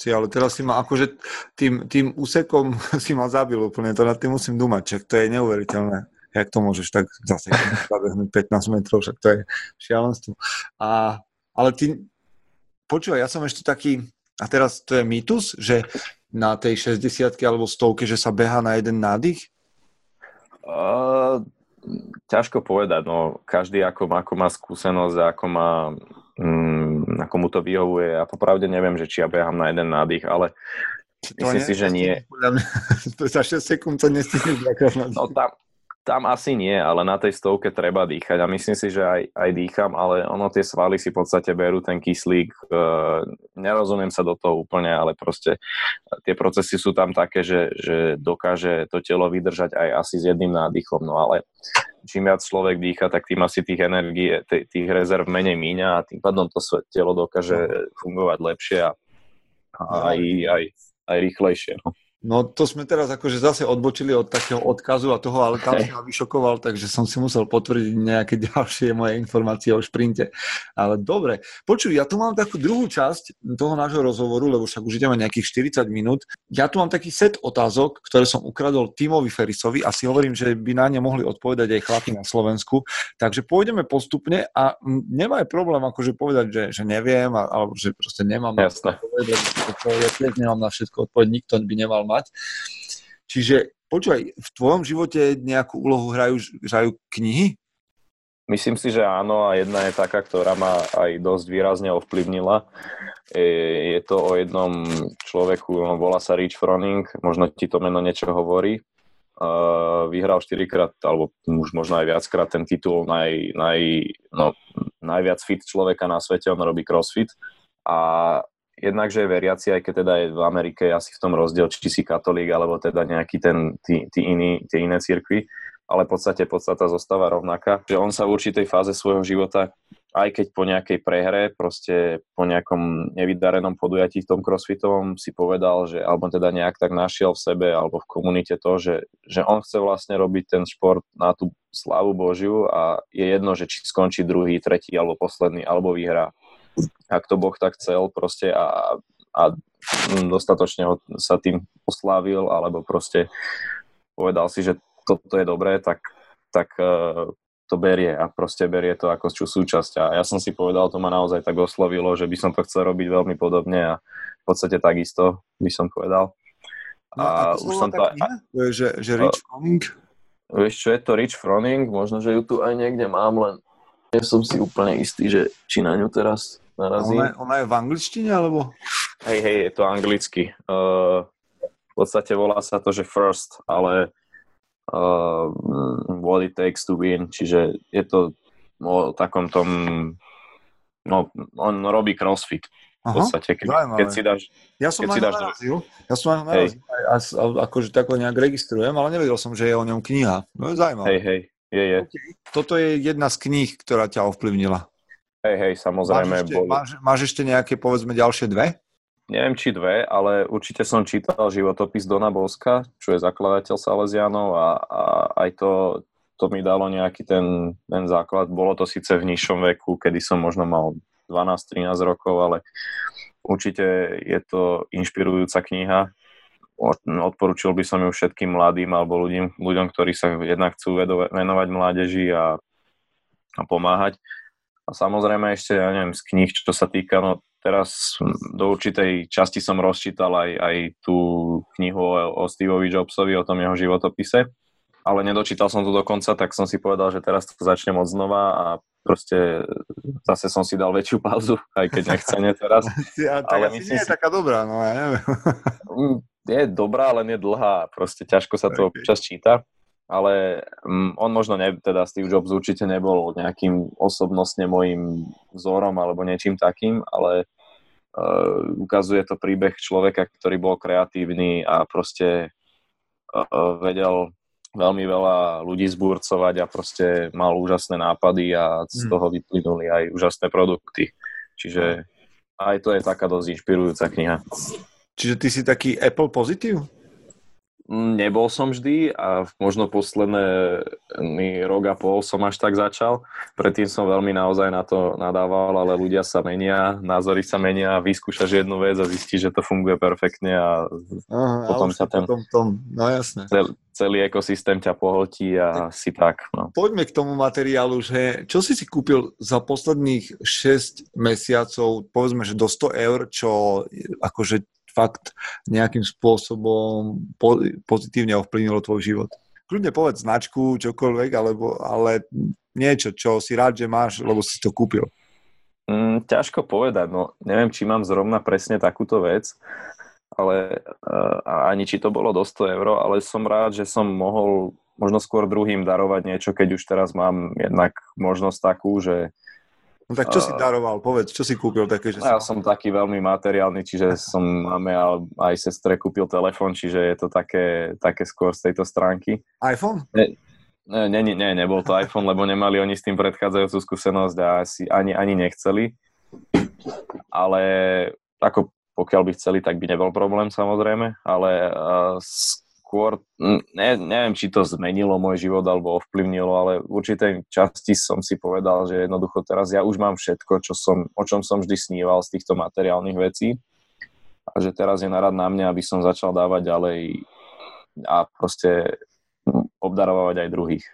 Si, ale teraz si ma akože tým, tým úsekom *laughs* si ma zabil úplne, to nad tým musím dumať, čak to je neuveriteľné. Jak to môžeš tak zase zabehnúť 15 metrov, však to je šialenstvo. A, ale ty, počúvaj, ja som ešte taký, a teraz to je mýtus, že na tej 60 alebo 100 že sa beha na jeden nádych? Uh, ťažko povedať, no každý ako, ako má skúsenosť ako má mm, ako mu to vyhovuje. Ja popravde neviem, že či ja behám na jeden nádych, ale myslím si, že nie. *laughs* To za 6 sekúnd to nestihneš dvakrát na No tam, tam asi nie, ale na tej stovke treba dýchať a myslím si, že aj, aj dýcham, ale ono tie svaly si v podstate berú ten kyslík. Uh, nerozumiem sa do toho úplne, ale proste tie procesy sú tam také, že, že dokáže to telo vydržať aj asi s jedným nádychom, no ale čím viac človek dýcha, tak tým asi tých energií, tých rezerv menej míňa a tým pádom to telo dokáže fungovať lepšie a, a aj, aj, aj rýchlejšie. No. No to sme teraz akože zase odbočili od takého odkazu a toho, ale tam si ma vyšokoval, takže som si musel potvrdiť nejaké *laughs* ďalšie moje informácie o šprinte. Ale dobre, počuj, ja tu mám takú druhú časť toho nášho rozhovoru, lebo však už ideme nejakých 40 minút. Ja tu mám taký set otázok, ktoré som ukradol Timovi Ferisovi a si hovorím, že by na ne mohli odpovedať aj chlapi na Slovensku. Takže pôjdeme postupne a nemá aj problém akože povedať, že, že neviem, alebo že proste nemám na Jasné. povedať, to ja tiež nemám na všetko odpoveď, nikto by nemal mať. Čiže počúvaj, v tvojom živote nejakú úlohu hrajú, hrajú knihy? Myslím si, že áno a jedna je taká, ktorá ma aj dosť výrazne ovplyvnila. Je, to o jednom človeku, volá sa Rich Froning, možno ti to meno niečo hovorí. Vyhral 4 krát, alebo už možno aj viackrát ten titul naj, naj, no, najviac fit človeka na svete, on robí crossfit. A jednak, že je veriaci, aj keď teda je v Amerike asi v tom rozdiel, či si katolík, alebo teda nejaký ten, tí, tí iný, tie iné cirkvy, ale v podstate podstata zostáva rovnaká. Že on sa v určitej fáze svojho života, aj keď po nejakej prehre, proste po nejakom nevydarenom podujatí v tom crossfitovom si povedal, že alebo teda nejak tak našiel v sebe alebo v komunite to, že, že on chce vlastne robiť ten šport na tú slávu Božiu a je jedno, že či skončí druhý, tretí alebo posledný, alebo vyhrá ak to Boh tak chcel proste a, a dostatočne ho sa tým oslávil, alebo proste povedal si, že toto je dobré, tak, tak uh, to berie a proste berie to ako čo súčasť. A ja som si povedal, to ma naozaj tak oslovilo, že by som to chcel robiť veľmi podobne a v podstate takisto by som povedal. No, A už som to... je, že, že Rich Froning? Vieš čo, je to Rich Froning, možno, že ju tu aj niekde mám, len nie som si úplne istý, že či na ňu teraz narazím. Ona, je- ona je v angličtine, alebo? Hej, hej, je to anglicky. Uh, v podstate volá sa to, že first, ale uh, what it takes to win, čiže je to o takom tom, no, on robí crossfit v podstate, keď, zaujímavé. keď si dáš, ja som keď na si dáš narazil. Ja som na narazil. A, a, akože tak ho nejak registrujem, ale nevedel som, že je o ňom kniha. No je zaujímavé. hej, hej, je, je, Toto je jedna z kníh, ktorá ťa ovplyvnila. Hej, hej, samozrejme, máš, ešte, boli, máš, máš ešte nejaké, povedzme, ďalšie dve? neviem či dve, ale určite som čítal životopis Dona Boska, čo je zakladateľ Salesianov a, a aj to, to mi dalo nejaký ten, ten základ. Bolo to síce v nižšom veku, kedy som možno mal 12-13 rokov, ale určite je to inšpirujúca kniha. Odporúčil by som ju všetkým mladým alebo ľuďom, ľuďom ktorí sa jednak chcú venovať mládeži a, a pomáhať. A samozrejme ešte, ja neviem, z kníh, čo sa týka, no teraz do určitej časti som rozčítal aj, aj tú knihu o, o Steveovi Jobsovi, o tom jeho životopise ale nedočítal som to do konca, tak som si povedal, že teraz to začnem od znova a proste zase som si dal väčšiu pauzu, aj keď nechcene teraz. *laughs* Ja, tak ale asi nie je si... taká dobrá, no ja neviem. Mm, je dobrá, ale nie dlhá, proste ťažko sa to okay. občas číta, ale um, on možno, ne, teda Steve Jobs určite nebol nejakým osobnostne môjim vzorom alebo niečím takým, ale uh, ukazuje to príbeh človeka, ktorý bol kreatívny a proste uh, vedel veľmi veľa ľudí zburcovať a proste mal úžasné nápady a z hmm. toho vyplynuli aj úžasné produkty. Čiže aj to je taká dosť inšpirujúca kniha. Čiže ty si taký Apple pozitív? Nebol som vždy a možno posledné rok a pol som až tak začal. Predtým som veľmi naozaj na to nadával, ale ľudia sa menia, názory sa menia, vyskúšaš jednu vec a zistíš, že to funguje perfektne a Aha, potom sa ten tom, tom, no jasné. Cel, celý ekosystém ťa pohltí a tak, si tak. No. Poďme k tomu materiálu, že čo si si kúpil za posledných 6 mesiacov, povedzme, že do 100 eur, čo akože fakt nejakým spôsobom po, pozitívne ovplyvnilo tvoj život. Kľudne povedz značku, čokoľvek, alebo, ale niečo, čo si rád, že máš, lebo si to kúpil. Mm, ťažko povedať, no neviem, či mám zrovna presne takúto vec, ale uh, ani či to bolo do 100 eur, ale som rád, že som mohol možno skôr druhým darovať niečo, keď už teraz mám jednak možnosť takú, že No tak čo si daroval? Povedz, čo si kúpil také? Že ja som taký veľmi materiálny, čiže som máme aj sestre kúpil telefon, čiže je to také, také skôr z tejto stránky. iPhone? Ne, ne, ne, ne, nebol to iPhone, lebo nemali oni s tým predchádzajúcu skúsenosť a asi ani, ani nechceli. Ale ako pokiaľ by chceli, tak by nebol problém samozrejme, ale uh, skôr, ne, neviem, či to zmenilo môj život alebo ovplyvnilo, ale v určitej časti som si povedal, že jednoducho teraz ja už mám všetko, čo som, o čom som vždy sníval z týchto materiálnych vecí a že teraz je narad na mňa, aby som začal dávať ďalej a proste obdarovať aj druhých.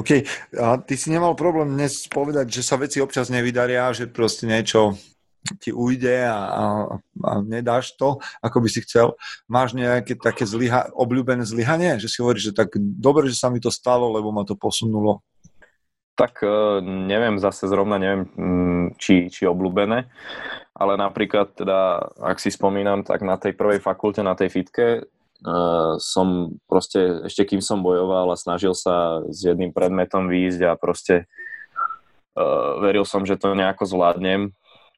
OK, a ty si nemal problém dnes povedať, že sa veci občas nevydaria, že proste niečo ti ujde a, a, a nedáš to, ako by si chcel. Máš nejaké také zlyha, obľúbené zlyhanie? Že si hovoríš, že tak dobre, že sa mi to stalo, lebo ma to posunulo. Tak e, neviem, zase zrovna neviem, mm, či, či obľúbené, ale napríklad teda, ak si spomínam, tak na tej prvej fakulte, na tej fitke, Uh, som proste, ešte kým som bojoval a snažil sa s jedným predmetom výjsť a proste uh, veril som, že to nejako zvládnem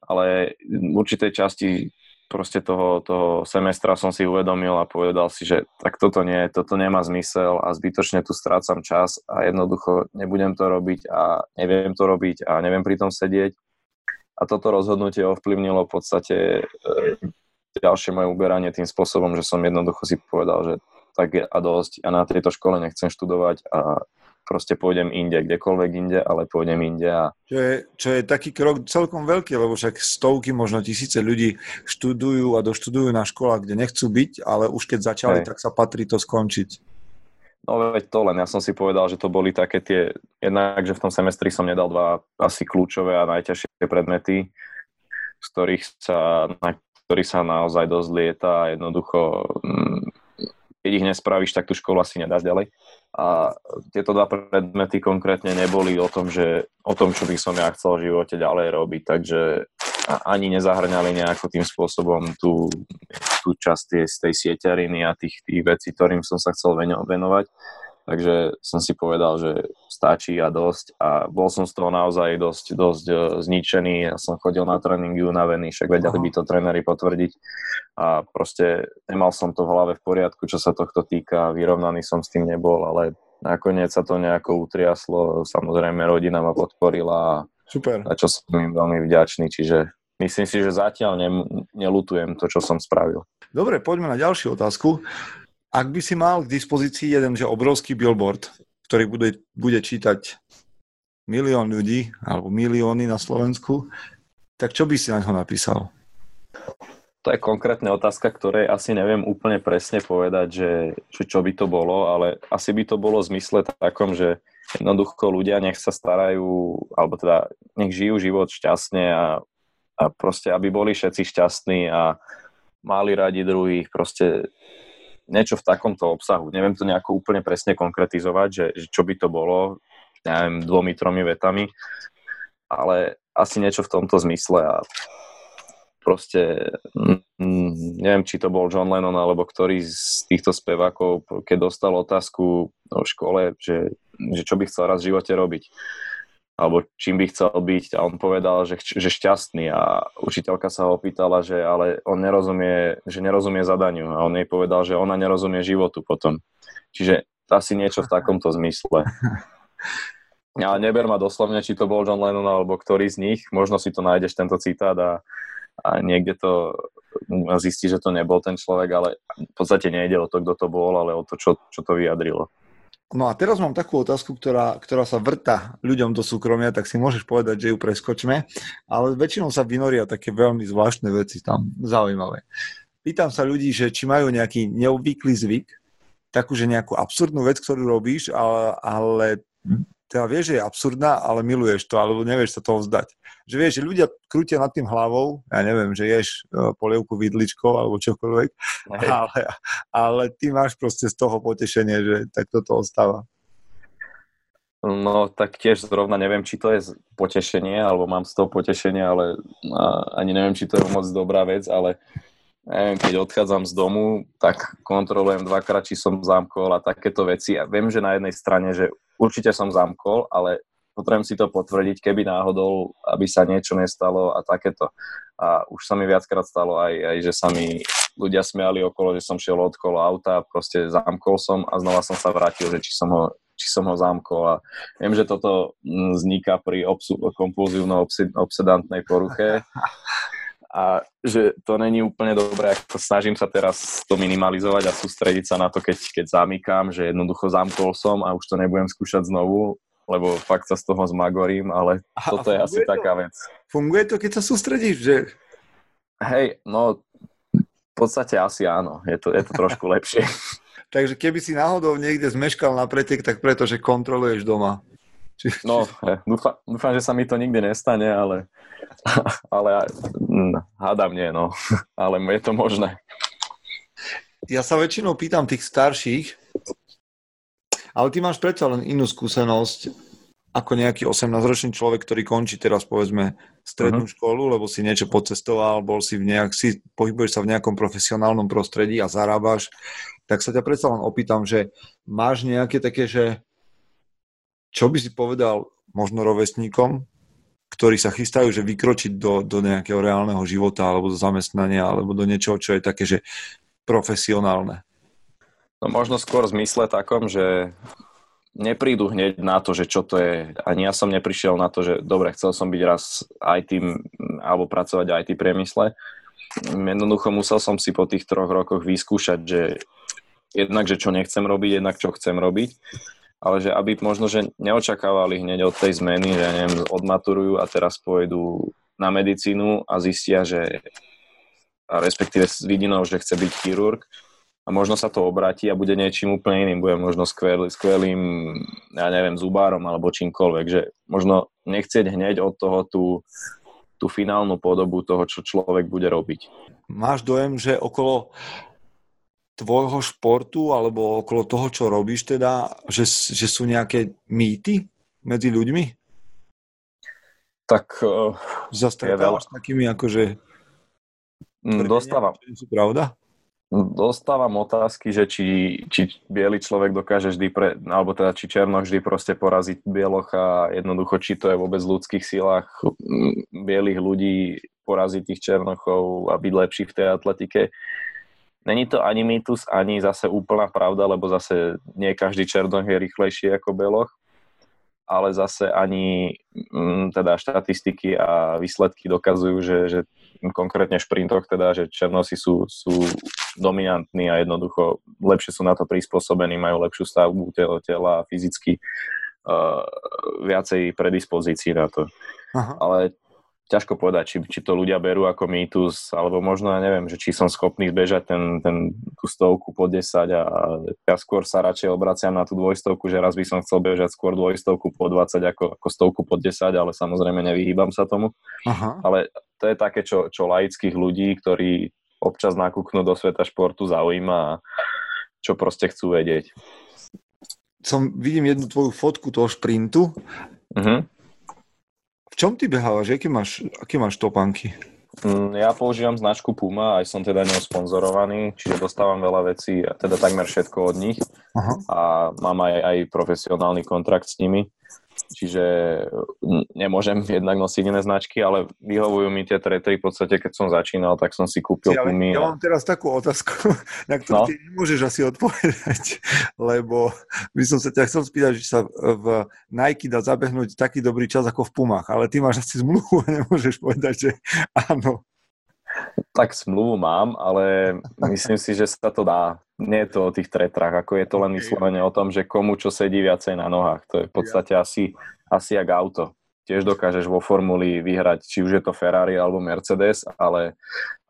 ale v určitej časti proste toho, toho semestra som si uvedomil a povedal si, že tak toto nie, toto nemá zmysel a zbytočne tu strácam čas a jednoducho nebudem to robiť a neviem to robiť a neviem pri tom sedieť. A toto rozhodnutie ovplyvnilo v podstate e, ďalšie moje uberanie tým spôsobom, že som jednoducho si povedal, že tak je a dosť. Ja na tejto škole nechcem študovať a proste pôjdem inde, kdekoľvek inde, ale pôjdem inde. A... Čo, je, čo je taký krok celkom veľký, lebo však stovky, možno tisíce ľudí študujú a doštudujú na školách, kde nechcú byť, ale už keď začali, Hej. tak sa patrí to skončiť. No veď to len, ja som si povedal, že to boli také tie, jednak, že v tom semestri som nedal dva asi kľúčové a najťažšie predmety, z ktorých sa, na ktorých sa naozaj dosť lieta a jednoducho mm, keď ich nespravíš, tak tú školu asi nedáš ďalej. A tieto dva predmety konkrétne neboli o tom, že, o tom, čo by som ja chcel v živote ďalej robiť, takže ani nezahrňali nejako tým spôsobom tú, tú časť z tej sieťariny a tých, tých vecí, ktorým som sa chcel venovať. Takže som si povedal, že stačí a dosť a bol som z toho naozaj dosť, dosť e, zničený. Ja som chodil na tréningy unavený, však vedeli by to tréneri potvrdiť a proste nemal som to v hlave v poriadku, čo sa tohto týka. Vyrovnaný som s tým nebol, ale nakoniec sa to nejako utriaslo. Samozrejme rodina ma podporila Super. a čo som im veľmi vďačný, čiže myslím si, že zatiaľ ne, nelutujem to, čo som spravil. Dobre, poďme na ďalšiu otázku. Ak by si mal k dispozícii jeden že obrovský billboard, ktorý bude, bude čítať milión ľudí, alebo milióny na Slovensku, tak čo by si na ňo napísal? To je konkrétna otázka, ktorej asi neviem úplne presne povedať, že, že čo by to bolo, ale asi by to bolo v zmysle takom, že jednoducho ľudia nech sa starajú, alebo teda nech žijú život šťastne a, a proste, aby boli všetci šťastní a mali radi druhých, proste niečo v takomto obsahu. Neviem to nejako úplne presne konkretizovať, že, že čo by to bolo, neviem, dvomi, tromi vetami, ale asi niečo v tomto zmysle a proste mm, neviem, či to bol John Lennon alebo ktorý z týchto spevákov, keď dostal otázku v škole, že, že čo by chcel raz v živote robiť alebo čím by chcel byť a on povedal, že, že šťastný a učiteľka sa ho opýtala, že ale on nerozumie, že nerozumie zadaniu a on jej povedal, že ona nerozumie životu potom. Čiže asi niečo v takomto zmysle. *laughs* Ale neber ma doslovne, či to bol John Lennon alebo ktorý z nich. Možno si to nájdeš, tento citát a a niekde to zistí, že to nebol ten človek, ale v podstate nejde o to, kto to bol, ale o to, čo, čo to vyjadrilo. No a teraz mám takú otázku, ktorá, ktorá sa vrta ľuďom do súkromia, tak si môžeš povedať, že ju preskočme, ale väčšinou sa vynoria také veľmi zvláštne veci tam, zaujímavé. Pýtam sa ľudí, že či majú nejaký neobvyklý zvyk, takú, že nejakú absurdnú vec, ktorú robíš, ale, ale teda vieš, že je absurdná, ale miluješ to, alebo nevieš sa toho vzdať. Že vieš, že ľudia krútia nad tým hlavou, ja neviem, že ješ uh, polievku vidličkou alebo čokoľvek, *laughs* ale, ale ty máš proste z toho potešenie, že tak toto ostáva. No tak tiež zrovna neviem, či to je potešenie, alebo mám z toho potešenie, ale ani neviem, či to je moc dobrá vec, ale neviem, keď odchádzam z domu, tak kontrolujem dvakrát, či som zamkol a takéto veci. A viem, že na jednej strane, že určite som zamkol, ale potrebujem si to potvrdiť, keby náhodou, aby sa niečo nestalo a takéto. A už sa mi viackrát stalo aj, aj že sa mi ľudia smiali okolo, že som šiel okolo auta, proste zamkol som a znova som sa vrátil, že či som ho, či som ho zamkol. A viem, že toto mm, vzniká pri obsu- kompulzívno-obsedantnej poruche *laughs* a že to není úplne dobré, ako snažím sa teraz to minimalizovať a sústrediť sa na to, keď, keď zamykám, že jednoducho zamkol som a už to nebudem skúšať znovu, lebo fakt sa z toho zmagorím, ale a toto je asi to? taká vec. Funguje to, keď sa sústredíš, že? Hej, no v podstate asi áno, je to, je to trošku *laughs* lepšie. Takže keby si náhodou niekde zmeškal na pretek, tak preto, že kontroluješ doma. Či... No, dúfam, dúfam, že sa mi to nikdy nestane, ale, *laughs* ale hm, hádam nie, no. *laughs* Ale je to možné. Ja sa väčšinou pýtam tých starších, ale ty máš predsa len inú skúsenosť ako nejaký 18-ročný človek, ktorý končí teraz povedzme strednú uh-huh. školu, lebo si niečo pocestoval, bol si v nejak, si, pohybuješ sa v nejakom profesionálnom prostredí a zarábaš, tak sa ťa predsa len opýtam, že máš nejaké také, že čo by si povedal možno rovesníkom, ktorí sa chystajú, že vykročiť do, do nejakého reálneho života alebo do zamestnania alebo do niečoho, čo je také, že profesionálne? No možno skôr v zmysle takom, že neprídu hneď na to, že čo to je. Ani ja som neprišiel na to, že dobre, chcel som byť raz tým, alebo pracovať aj tým priemysle. Jednoducho musel som si po tých troch rokoch vyskúšať, že jednak, že čo nechcem robiť, jednak čo chcem robiť. Ale že aby možno, že neočakávali hneď od tej zmeny, že ja neviem, odmaturujú a teraz pôjdu na medicínu a zistia, že a respektíve s vidinou, že chce byť chirurg, a možno sa to obratí a bude niečím úplne iným, bude možno skvelý, skvelým, ja neviem, zubárom alebo čímkoľvek, že možno nechcieť hneď od toho tú, tú finálnu podobu toho, čo človek bude robiť. Máš dojem, že okolo tvojho športu alebo okolo toho, čo robíš teda, že, že sú nejaké mýty medzi ľuďmi? Tak uh, Zastretávaš takými akože... Mm, dostávam. Sú pravda? Dostávam otázky, že či, či biely človek dokáže vždy, pre, alebo teda či černoch vždy proste poraziť bieloch a jednoducho, či to je vôbec v ľudských silách bielých ľudí poraziť tých černochov a byť lepší v tej atletike. Není to ani mýtus, ani zase úplná pravda, lebo zase nie každý černoch je rýchlejší ako beloch, ale zase ani teda štatistiky a výsledky dokazujú, že, že konkrétne šprintoch, teda, že Černosi sú, sú dominantní a jednoducho lepšie sú na to prispôsobení, majú lepšiu stavbu tela, tela a fyzicky uh, viacej predispozícií na to. Aha. Ale ťažko povedať, či, či to ľudia berú ako mýtus, alebo možno, ja neviem, že či som schopný zbežať ten, ten, tú stovku po 10 a ja skôr sa radšej obraciam na tú dvojstovku, že raz by som chcel bežať skôr dvojstovku po 20 ako, ako stovku po 10, ale samozrejme nevyhýbam sa tomu. Aha. Ale to je také, čo, čo laických ľudí, ktorí občas nakúknú do sveta športu, zaujíma a čo proste chcú vedieť. Som, vidím jednu tvoju fotku toho šprintu. Uh-huh čom ty behávaš? Aké máš, aké máš topánky? Mm, ja používam značku Puma, aj som teda ňou sponzorovaný, čiže dostávam veľa vecí, teda takmer všetko od nich. Aha. A mám aj, aj profesionálny kontrakt s nimi. Čiže nemôžem jednak nosiť iné značky, ale vyhovujú mi tie tretry v podstate, keď som začínal, tak som si kúpil ja, Pumy. Ja mám teraz takú otázku, *laughs* na ktorú no? ty nemôžeš asi odpovedať, *laughs* lebo by som sa ťa chcel spýtať, že sa v Nike dá zabehnúť taký dobrý čas ako v Pumách, ale ty máš asi zmluvu a nemôžeš povedať, že áno. Tak smluvu mám, ale myslím si, že sa to dá nie je to o tých tretrách, ako je to len vyslovene o tom, že komu čo sedí viacej na nohách. To je v podstate asi, asi jak auto. Tiež dokážeš vo formuli vyhrať, či už je to Ferrari alebo Mercedes, ale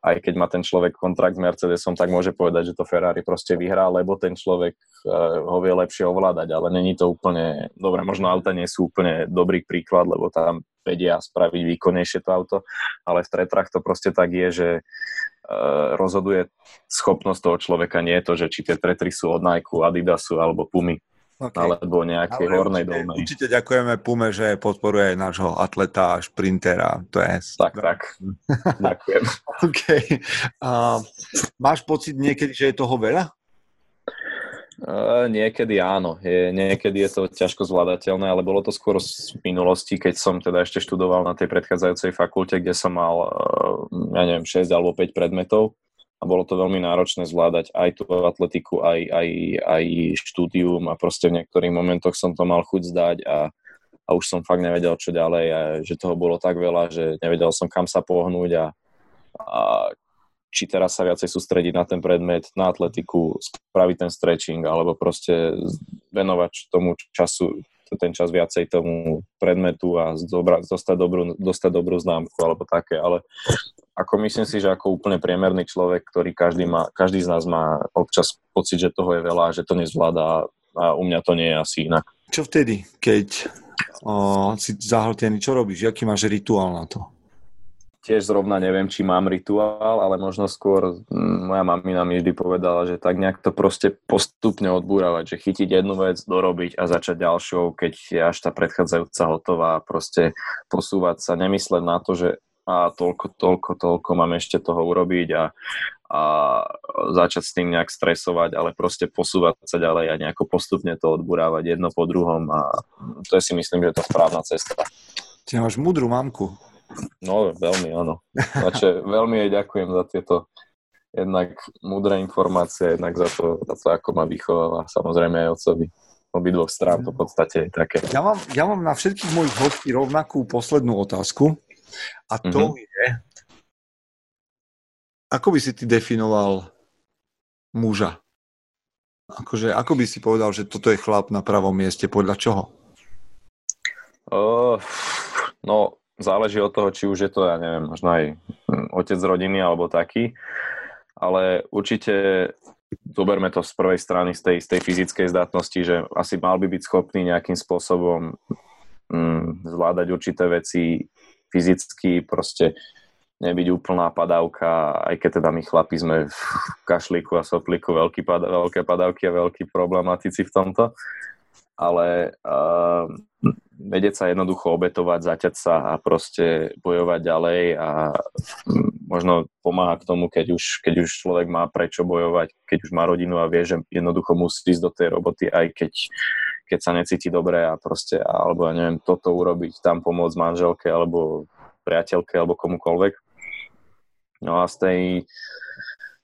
aj keď má ten človek kontrakt s Mercedesom, tak môže povedať, že to Ferrari proste vyhrá, lebo ten človek uh, ho vie lepšie ovládať, ale není to úplne, dobre, možno auta nie sú úplne dobrý príklad, lebo tam vedia spraviť výkonnejšie to auto, ale v tretrách to proste tak je, že Eh, rozhoduje schopnosť toho človeka, nie je to, že či tie tretry sú od Nike, Adidasu alebo Pumy. Okay. alebo nejaké Ale hornej určite, dolnej. Určite ďakujeme Pume, že podporuje nášho atleta, šprintera. To je... Tak, tak. *laughs* Ďakujem. OK. Uh, máš pocit niekedy, že je toho veľa? Uh, niekedy áno, je, niekedy je to ťažko zvládateľné, ale bolo to skôr z minulosti, keď som teda ešte študoval na tej predchádzajúcej fakulte, kde som mal, uh, ja neviem, 6 alebo 5 predmetov. A bolo to veľmi náročné zvládať aj tú atletiku, aj, aj, aj štúdium a proste v niektorých momentoch som to mal chuť zdať a, a už som fakt nevedel, čo ďalej a že toho bolo tak veľa, že nevedel som, kam sa pohnúť a, a či teraz sa viacej sústrediť na ten predmet, na atletiku, spraviť ten stretching, alebo proste venovať tomu času, ten čas viacej tomu predmetu a dobra, dostať, dobrú, dostať dobrú známku alebo také, ale ako myslím si, že ako úplne priemerný človek, ktorý každý, má, každý z nás má občas pocit, že toho je veľa, že to nezvláda a u mňa to nie je asi inak. Čo vtedy, keď o, si zahltený, čo robíš? Aký máš rituál na to? Tiež zrovna neviem, či mám rituál, ale možno skôr mm, moja mamina mi vždy povedala, že tak nejak to proste postupne odbúravať, že chytiť jednu vec, dorobiť a začať ďalšou, keď je až tá predchádzajúca hotová, proste posúvať sa, nemysleť na to, že a toľko, toľko, toľko mám ešte toho urobiť a, a začať s tým nejak stresovať, ale proste posúvať sa ďalej a nejako postupne to odburávať jedno po druhom a to je si myslím, že je to správna cesta. Ty máš múdru mamku. No, veľmi, áno. Znači, veľmi jej ďakujem za tieto jednak múdre informácie, jednak za to, za to ako ma vychováva, samozrejme aj otcovi. Obidvoch strán to v podstate je také. Ja mám, ja mám na všetkých mojich hostí rovnakú poslednú otázku a to mm-hmm. je, ako by si ty definoval muža? Akože, ako by si povedal, že toto je chlap na pravom mieste, podľa čoho? Uh, no, záleží od toho, či už je to, ja neviem, možno aj hm, otec rodiny alebo taký, ale určite zoberme to z prvej strany, z tej, z tej fyzickej zdatnosti, že asi mal by byť schopný nejakým spôsobom mm, zvládať určité veci fyzicky, proste nebyť úplná padávka, aj keď teda my chlapi sme v kašlíku a sopliku veľký pad, veľké padávky a veľkí problematici v tomto, ale uh, vedieť sa jednoducho obetovať, zaťať sa a proste bojovať ďalej a možno pomáha k tomu, keď už, keď už človek má prečo bojovať, keď už má rodinu a vie, že jednoducho musí ísť do tej roboty, aj keď, keď sa necíti dobre a proste, alebo ja neviem, toto urobiť, tam pomôcť manželke alebo priateľke alebo komukoľvek. No a z tej,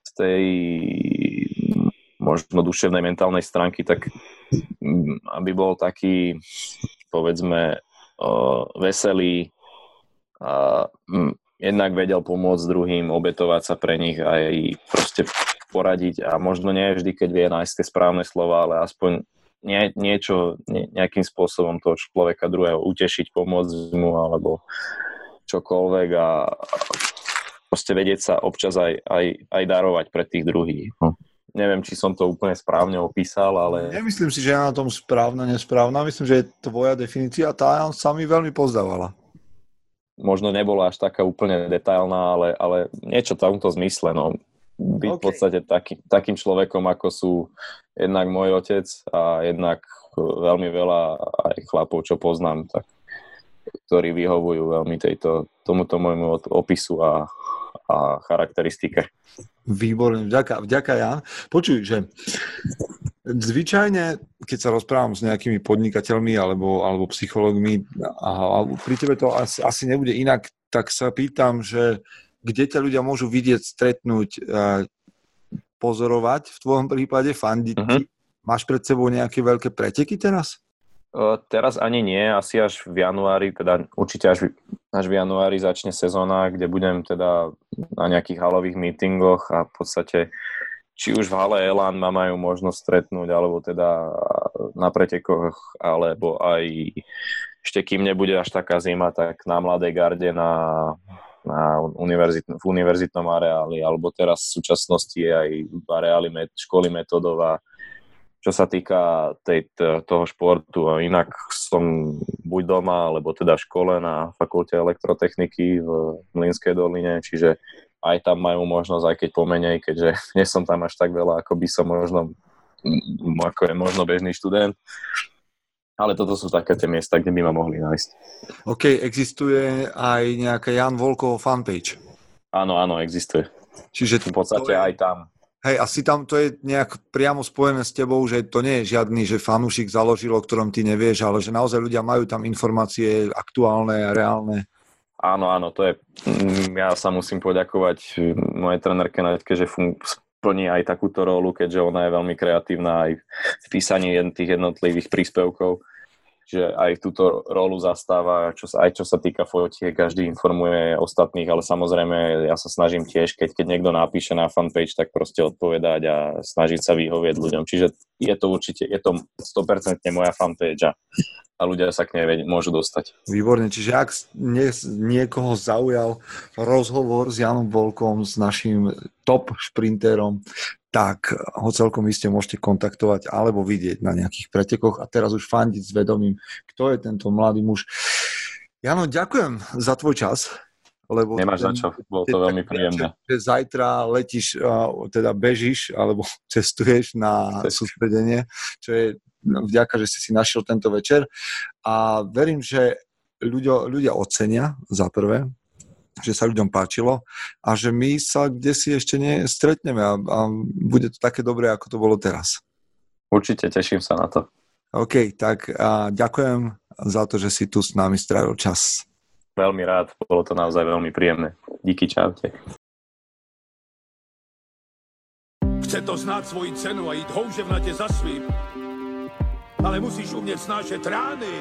z tej možno duševnej, mentálnej stránky, tak aby bol taký povedzme veselý a jednak vedel pomôcť druhým, obetovať sa pre nich a aj proste poradiť a možno nie vždy, keď vie nájsť tie správne slova, ale aspoň nie, niečo, ne, nejakým spôsobom toho človeka druhého utešiť, pomôcť mu alebo čokoľvek a proste vedieť sa občas aj, aj, aj darovať pre tých druhých. No. Neviem, či som to úplne správne opísal, ale... Nemyslím si, že je na tom správna, nesprávna. Myslím, že je tvoja definícia, tá sa mi veľmi pozdávala. Možno nebola až taká úplne detailná, ale, ale niečo v tomto zmysle. No. Byť okay. v podstate taký, takým človekom, ako sú jednak môj otec a jednak veľmi veľa aj chlapov, čo poznám, tak, ktorí vyhovujú veľmi tejto, tomuto môjmu opisu a, a charakteristike. Výborne, vďaka, vďaka Jan. Počuj, že zvyčajne, keď sa rozprávam s nejakými podnikateľmi alebo, alebo psychológmi a, a pri tebe to asi, asi nebude inak, tak sa pýtam, že kde ťa ľudia môžu vidieť, stretnúť, pozorovať v tvojom prípade, fandiť. Uh-huh. Máš pred sebou nejaké veľké preteky teraz? Teraz ani nie, asi až v januári, teda určite až, až v januári začne sezóna, kde budem teda na nejakých halových meetingoch a v podstate či už v hale Elan ma majú možnosť stretnúť, alebo teda na pretekoch, alebo aj ešte kým nebude až taká zima, tak na Mladej garde na, na univerzit, v univerzitnom areáli, alebo teraz v súčasnosti aj v areáli met, školy metodov a čo sa týka tej, toho športu. A inak som buď doma, alebo teda v škole na fakulte elektrotechniky v Mlinskej doline, čiže aj tam majú možnosť, aj keď pomenej, keďže *laughs* nie som tam až tak veľa, ako by som možno, ako je možno bežný študent. Ale toto sú také tie miesta, kde by ma mohli nájsť. OK, existuje aj nejaká Jan Volkov fanpage? Áno, áno, existuje. Čiže v podstate je... aj tam Hej, asi tam to je nejak priamo spojené s tebou, že to nie je žiadny, že fanúšik založil, o ktorom ty nevieš, ale že naozaj ľudia majú tam informácie aktuálne a reálne. Áno, áno, to je, mm, ja sa musím poďakovať mojej trenerke Naďke, že fun- plní aj takúto rolu, keďže ona je veľmi kreatívna aj v písaní tých jednotlivých príspevkov že aj túto rolu zastáva, čo, aj čo sa týka fotiek, každý informuje ostatných, ale samozrejme ja sa snažím tiež, keď, keď niekto napíše na fanpage, tak proste odpovedať a snažiť sa vyhovieť ľuďom. Čiže je to určite, je to 100% moja fanpage a, a ľudia sa k nej môžu dostať. Výborne, čiže ak nie, niekoho zaujal rozhovor s Janom Volkom, s našim top šprinterom, tak ho celkom iste môžete kontaktovať alebo vidieť na nejakých pretekoch a teraz už fandiť s vedomím, kto je tento mladý muž. Jano, ďakujem za tvoj čas. Lebo Nemáš ten, na čo, bolo to veľmi príjemné. *laughs* Že zajtra letíš, teda bežíš alebo *laughs* cestuješ na sústredenie, čo je vďaka, že si si našiel tento večer a verím, že ľudia, ľudia ocenia za prvé, že sa ľuďom páčilo a že my sa kde si ešte stretneme a, a bude to také dobré, ako to bolo teraz. Určite, teším sa na to. OK, tak a ďakujem za to, že si tu s nami strávil čas. Veľmi rád, bolo to naozaj veľmi príjemné. Díky, čaute. Chce to znát svoji cenu a jít houževnatě za svým, ale musíš umět snášet rány